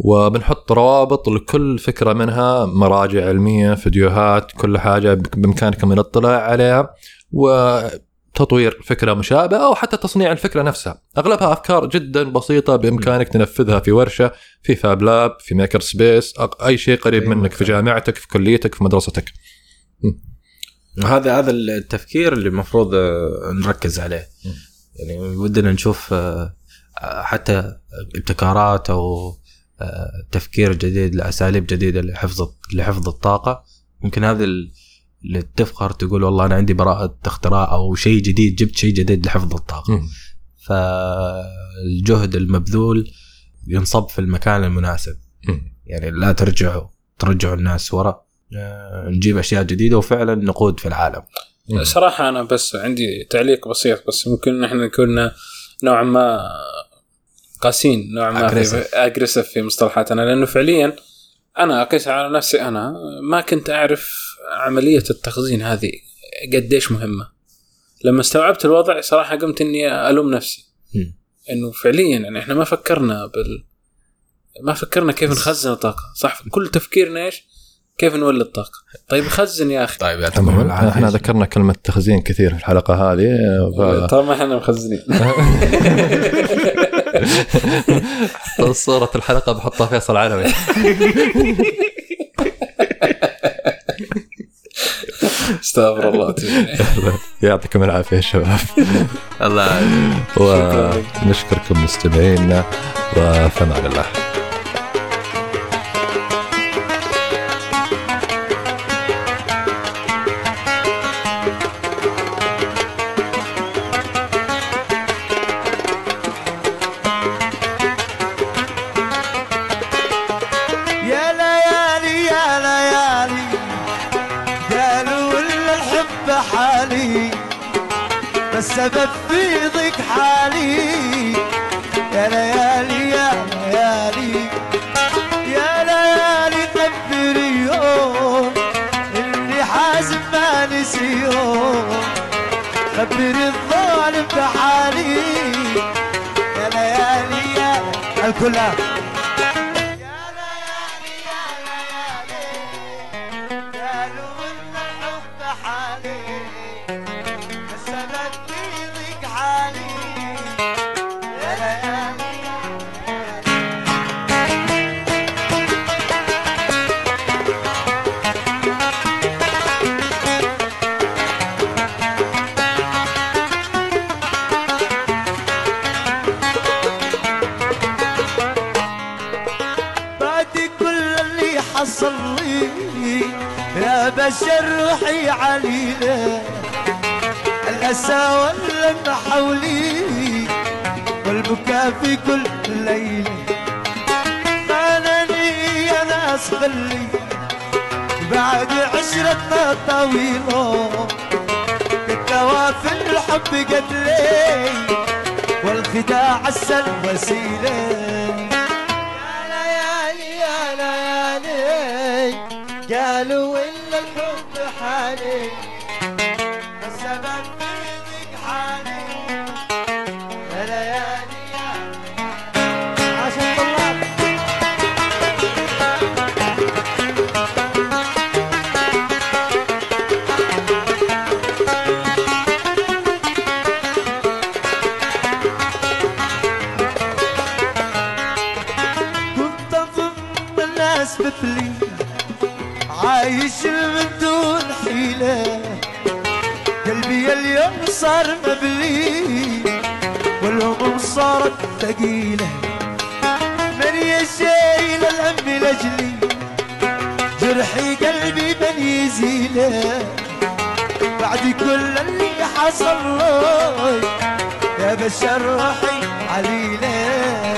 وبنحط روابط لكل فكرة منها مراجع علمية فيديوهات كل حاجة بإمكانكم الاطلاع عليها. وتطوير فكرة مشابهة أو حتى تصنيع الفكرة نفسها. أغلبها أفكار جدا بسيطة بإمكانك تنفذها في ورشة في fab lab في makerspace أي شيء قريب أي منك في مكان. جامعتك في كليتك في مدرستك. هذا هذا التفكير اللي المفروض آه، نركز عليه. يعني ودنا نشوف آه، حتى ابتكارات أو آه، تفكير جديد لاساليب جديدة لحفظ لحفظ الطاقة. ال- اللي تفخر تقول والله أنا عندي براءة اختراع أو شيء جديد جبت شيء جديد لحفظ الطاقة مم. فالجهد المبذول ينصب في المكان المناسب مم. يعني لا ترجعوا ترجعوا الناس ورا آه، نجيب أشياء جديدة وفعلا نقود في العالم مم. صراحة أنا بس عندي تعليق بسيط بس ممكن إحنا نكون نوعا ما قاسين نوعا ما في. اجريسيف في مصطلحاتنا لأنه فعليا أنا أقيس على نفسي أنا ما كنت أعرف عملية التخزين هذه قديش مهمة. لما استوعبت الوضع صراحة قمت إني ألوم نفسي. مم. إنه فعليا يعني إحنا ما فكرنا بال ما فكرنا كيف نخزن الطاقة. صح كل تفكيرنا إيش؟ كيف نولد طاقه طيب خزن يا أخي. طيب يعطيكم العافيه إحنا ذكرنا كلمة تخزين كثير في الحلقة هذه ف... طبعا إحنا مخزنين. (laughs) صورة الحلقة بحطها فيصل علوي. (laughs) استغفر الله يعطيكم العافية يا شباب. الله ونشكركم مستمعينا وفمان الله. والسبب في ضيق حالي. يا ليالي يا ليالي يا ليالي كبر يوم اللي حازم ما نسي يوم خبر الظالم بحالي. يا ليالي يا الكلها روحي علينا. الأسى واللم حولي والبكاء في كل ليلة. خانني يا ناس خلي بعد عشرتنا طويلة. في الحب قتلي والخداع السل وسيله يا ليالي يا ليالي قالوا ان ثقيلة من يشيل الهم لأجلي. جرحي قلبي من يزيله بعد كل اللي حصل لي يا بشر روحي عليله